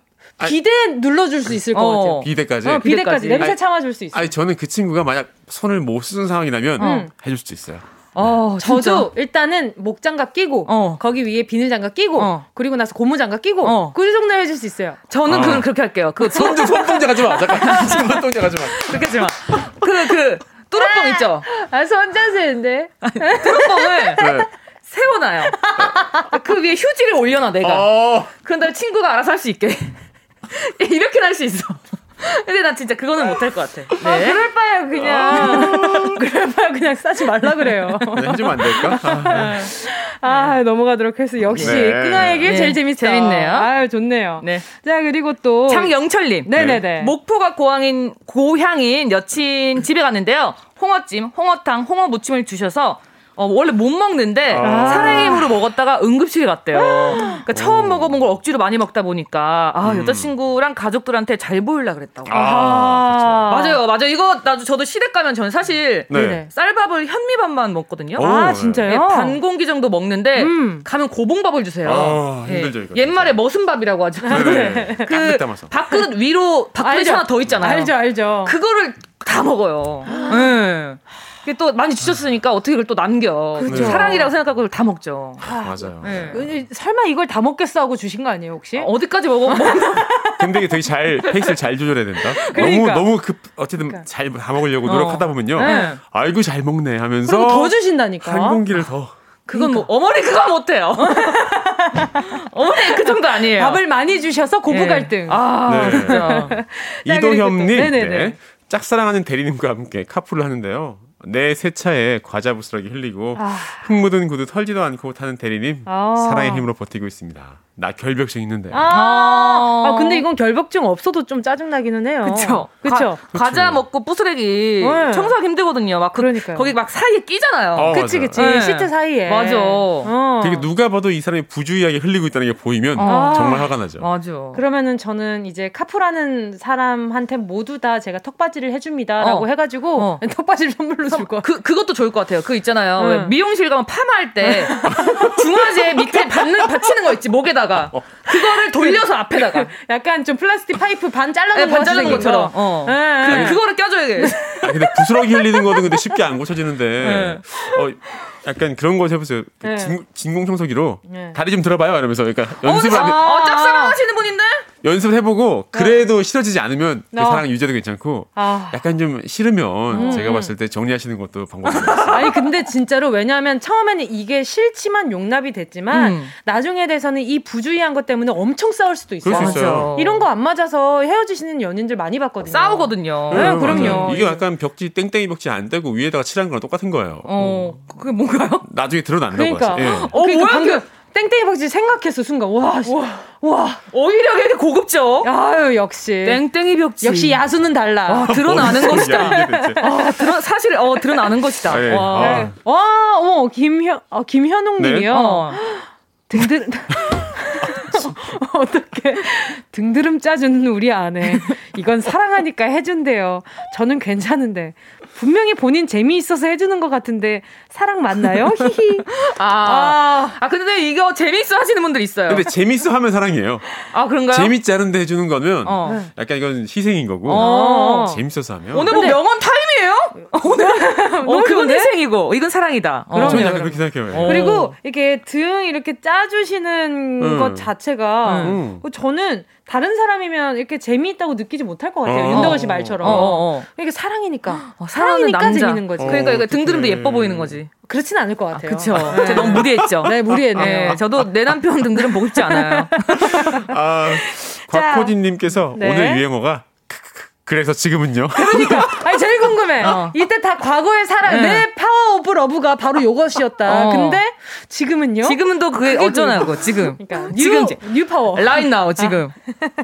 비대 눌러줄 수 있을 것 어. 같아요. 비대까지? 어, 비대까지. 냄새 참아줄 수 있어. 아니, 저는 그 친구가 만약 손을 못 쓰는 상황이라면 음. 해줄 수도 있어요. 어, 저도 진짜? 일단은 목장갑 끼고 어. 거기 위에 비닐장갑 끼고 어. 그리고 나서 고무장갑 끼고 어. 그 정도 해줄 수 있어요. 저는 그 그렇게 할게요. 그 손, 손동작 하지 마. 잠깐. [LAUGHS] 손동작 하지 마. 그렇게 하지 마. 그, 그, 뚜러뻥 있죠? 아, 손자세인데. 뚜러뻥을 네. 세워놔요. 그 위에 휴지를 올려놔, 내가. 어. 그런 다음에 친구가 알아서 할 수 있게. [LAUGHS] 이렇게 할 수 있어. 근데 난 진짜 그거는 못할 것 같아. 아, 네. 아, 그럴 바에요, 그냥. [LAUGHS] 그럴 바에 그냥 싸지 말라 그래요. 네, 해주면 안 될까? [LAUGHS] 아, 네. 아 넘어가도록 해서 역시 네. 끈아 얘기 네. 제일 재밌어 재밌네요. 아유, 좋네요. 네. 자, 그리고 또. 장영철님. 네네네. 목포가 고향인, 고향인 여친 집에 갔는데요. 홍어찜, 홍어탕, 홍어 무침을 주셔서 어, 원래 못 먹는데 아. 사랑의 힘으로 먹었다가 응급실에 갔대요. 그러니까 처음 먹어본 걸 억지로 많이 먹다 보니까 아 음. 여자친구랑 가족들한테 잘 보일라 그랬다고. 아, 맞아요, 맞아요. 이거 나도 저도 시댁 가면 저는 사실 네. 쌀밥을 현미밥만 먹거든요. 오, 아 진짜요? 네, 반 공기 정도 먹는데 음. 가면 고봉밥을 주세요. 아, 힘들죠 이거. 옛말에 머슴밥이라고 하죠. 네. [LAUGHS] 그 밥그릇 위로 밥그릇 하나 더 있잖아요. 알죠, 알죠. 그거를 다 먹어요. 네. 또 많이 주셨으니까 어떻게 그걸 또 남겨. 그렇죠. 사랑이라고 생각하고 다 먹죠. 아, 맞아요. 네. 설마 이걸 다 먹겠어 하고 주신 거 아니에요, 혹시? 어, 디까지 먹어? [LAUGHS] 근데 이게 되게 잘, 페이스를 잘 조절해야 된다. 그러니까. 너무, 너무 급, 어쨌든 그러니까. 잘다 먹으려고 노력하다 보면요. 네. 아이고, 잘 먹네 하면서. 더 주신다니까. 한 공기를 더. 그건 뭐, 그러니까. 뭐 어머니 그건 못해요. [LAUGHS] 어머니 그 정도 아니에요. 밥을 많이 주셔서 고부 갈등. 네. 아, 네. 진짜. 이도현님, 네. 짝사랑하는 대리님과 함께 카풀을 하는데요. 내 세차에 과자 부스러기 흘리고 아... 흙 묻은 구두 털지도 않고 타는 대리님 아... 사랑의 힘으로 버티고 있습니다. 나 결벽증 있는데. 아, 아 근데 이건 결벽증 없어도 좀 짜증 나기는 해요. 그렇죠. 그렇죠. 과자 먹고 부스레기 네. 청소하기 힘들거든요. 막 그, 그러니까 거기 막 사이에 끼잖아요. 어, 그치 그치. 네. 시트 사이에. 맞아. 어. 되게 누가 봐도 이 사람이 부주의하게 흘리고 있다는 게 보이면 어. 정말 화가 나죠. 맞아. 그러면은 저는 이제 카풀하는 사람한테 모두 다 제가 턱받이를 해줍니다라고 어. 해가지고 어. [LAUGHS] 턱받이를 선물로 줄 거. 그 그것도 좋을 것 같아요. 그 있잖아요. 응. 미용실 가면 파마할 때 [LAUGHS] 중화제 밑에 받는 받치는 거 있지 목에다가. 앞에다가 [LAUGHS] 어. 그거를 돌려서 앞에다가 약간 좀 플라스틱 파이프 반 잘라놓은 네, 반 잘라놓은 것처럼 어. 네. 그, 그거를 껴줘야 돼. 아, 근데 부스러기 흘리는 거는 근데 쉽게 안 고쳐지는데 네. 어 약간 그런 거 해보세요. 네. 진, 공 청소기로 네. 다리 좀 들어봐요. 이러면서 그러니까 연습을 어, 하면 어, 짝사랑하시는 분인데 연습을 해보고 그래도 네. 싫어지지 않으면 그 어. 사랑 유지도 괜찮고 아. 약간 좀 싫으면 음. 제가 봤을 때 정리하시는 것도 방법이에요. [LAUGHS] 아니 근데 진짜로 왜냐하면 처음에는 이게 싫지만 용납이 됐지만 음. 나중에 돼서는 이 부주의한 것 때문에 엄청 싸울 수도 있어요. 수 있어요. 이런 거 안 맞아서 헤어지시는 연인들 많이 봤거든요. 싸우거든요. 네, 네 그럼요. 맞아요. 이게 약간 벽지 땡땡이 벽지 안 떼고 위에다가 칠한 거랑 똑같은 거예요. 어, 그게 뭔가요? 나중에 드러난다고 그러니까. 하죠. 예. 어, 그러니까 뭐야? 방금 땡땡이 박쥐 생각했어 순간 와, 와, 와. 오히려 되게 고급져. 아유 역시 땡땡이 벽지. 역시 야수는 달라. 와, 드러나는 것이다. 아, 드러, 사실 어 드러나는 것이다. 아, 예. 와, 아. 와, 어 김현 어, 김현웅님이요. 네? 어. 등등. [LAUGHS] 어떻게 등드름 짜주는 우리 아내 이건 사랑하니까 해준대요. 저는 괜찮은데 분명히 본인 재미있어서 해주는 것 같은데 사랑 맞나요? 히히. 아, 아, 아 근데 이거 재미있어 하시는 분들 있어요. 근데 재미있어 하면 사랑이에요. 아 그런가요? 재밌지 않은데 해주는 거면 어. 약간 이건 희생인 거고 어. 재밌어서 하면 오늘 뭐 명언 타임이에요? 오늘 어, 그건 희생이고 이건 사랑이다. 어. 저는 약간 그렇게 생각해요. 어. 그리고 이렇게 등 이렇게 짜주시는 음. 것 자체가 음. 저는 다른 사람이면 이렇게 재미있다고 느끼지 못할 것 같아요. 어. 윤덕원 씨 말처럼. 어, 어, 어. 이게 사랑이니까. 어, 사랑이니까 남자. 재밌는 거지. 그러니까 이거 등드름도 예뻐 보이는 거지. 그렇진 않을 것 같아요. 아, 그렇죠. 네. 너무 무리했죠. 네, 무리했네요. 네, 저도 내 남편 등드름 보고 싶지 않아요. [LAUGHS] 아, 곽호진님께서 네. 오늘 유행어가 그래서 지금은요? 그러니까 아니 제일 궁금해. 어. 이때 다 과거의 사랑 네. 내 power of love가 바로 요것이었다. 어. 근데 지금은요? 지금은 또 그게 어쩌냐고 지금. 그러니까 지금 new power. Right now 지금.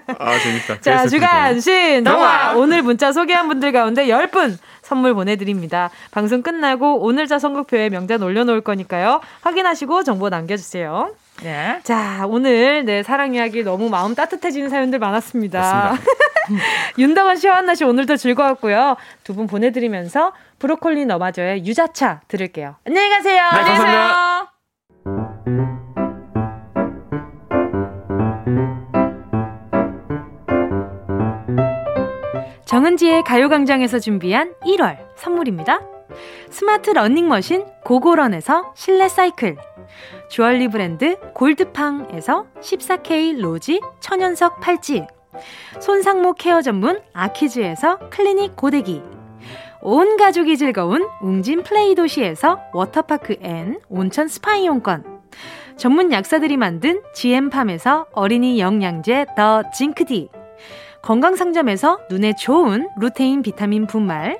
아, 아 재밌다. 자 주간 신동화 오늘 문자 소개한 분들 가운데 10분 선물 보내드립니다. 방송 끝나고 오늘자 선곡표에 명단 올려놓을 거니까요. 확인하시고 정보 남겨주세요. 네. 자, 오늘 네 사랑 이야기 너무 마음 따뜻해지는 사연들 많았습니다. [LAUGHS] 윤다원 씨와 한나 씨 오늘도 즐거웠고요. 두 분 보내드리면서 브로콜리 너마저의 유자차 들을게요. 안녕히 가세요. 네, 안녕히 계세요. 정은지의 가요광장에서 준비한 1월 선물입니다. 스마트 러닝머신 고고런에서 실내 사이클. 주얼리 브랜드 골드팡에서 14K 로지 천연석 팔찌. 손상모 케어 전문 아키즈에서 클리닉 고데기. 온 가족이 즐거운 웅진 플레이 도시에서 워터파크 and 온천 스파 이용권. 전문 약사들이 만든 GM팜에서 어린이 영양제 더 징크디. 건강상점에서 눈에 좋은 루테인 비타민 분말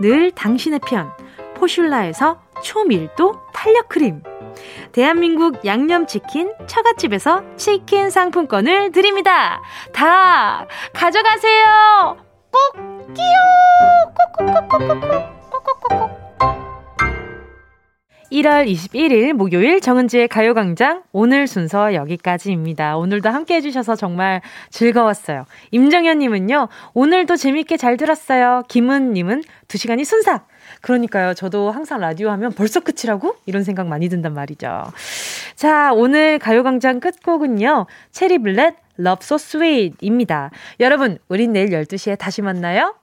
늘 당신의 편 포슐라에서 초밀도 탄력 크림 대한민국 양념치킨 처갓집에서 치킨 상품권을 드립니다. 다 가져가세요. 꼭 끼요. 꼭꼭꼭꼭꼭꼭꼭꼭꼭 1월 21일 목요일 정은지의 가요광장 오늘 순서 여기까지입니다. 오늘도 함께 해주셔서 정말 즐거웠어요. 임정현님은요, 오늘도 재밌게 잘 들었어요. 김은님은 2시간이 순삭. 그러니까요. 저도 항상 라디오 하면 벌써 끝이라고? 이런 생각 많이 든단 말이죠. 자, 오늘 가요광장 끝곡은요. 체리블렛 Love So Sweet입니다. 여러분, 우린 내일 12시에 다시 만나요.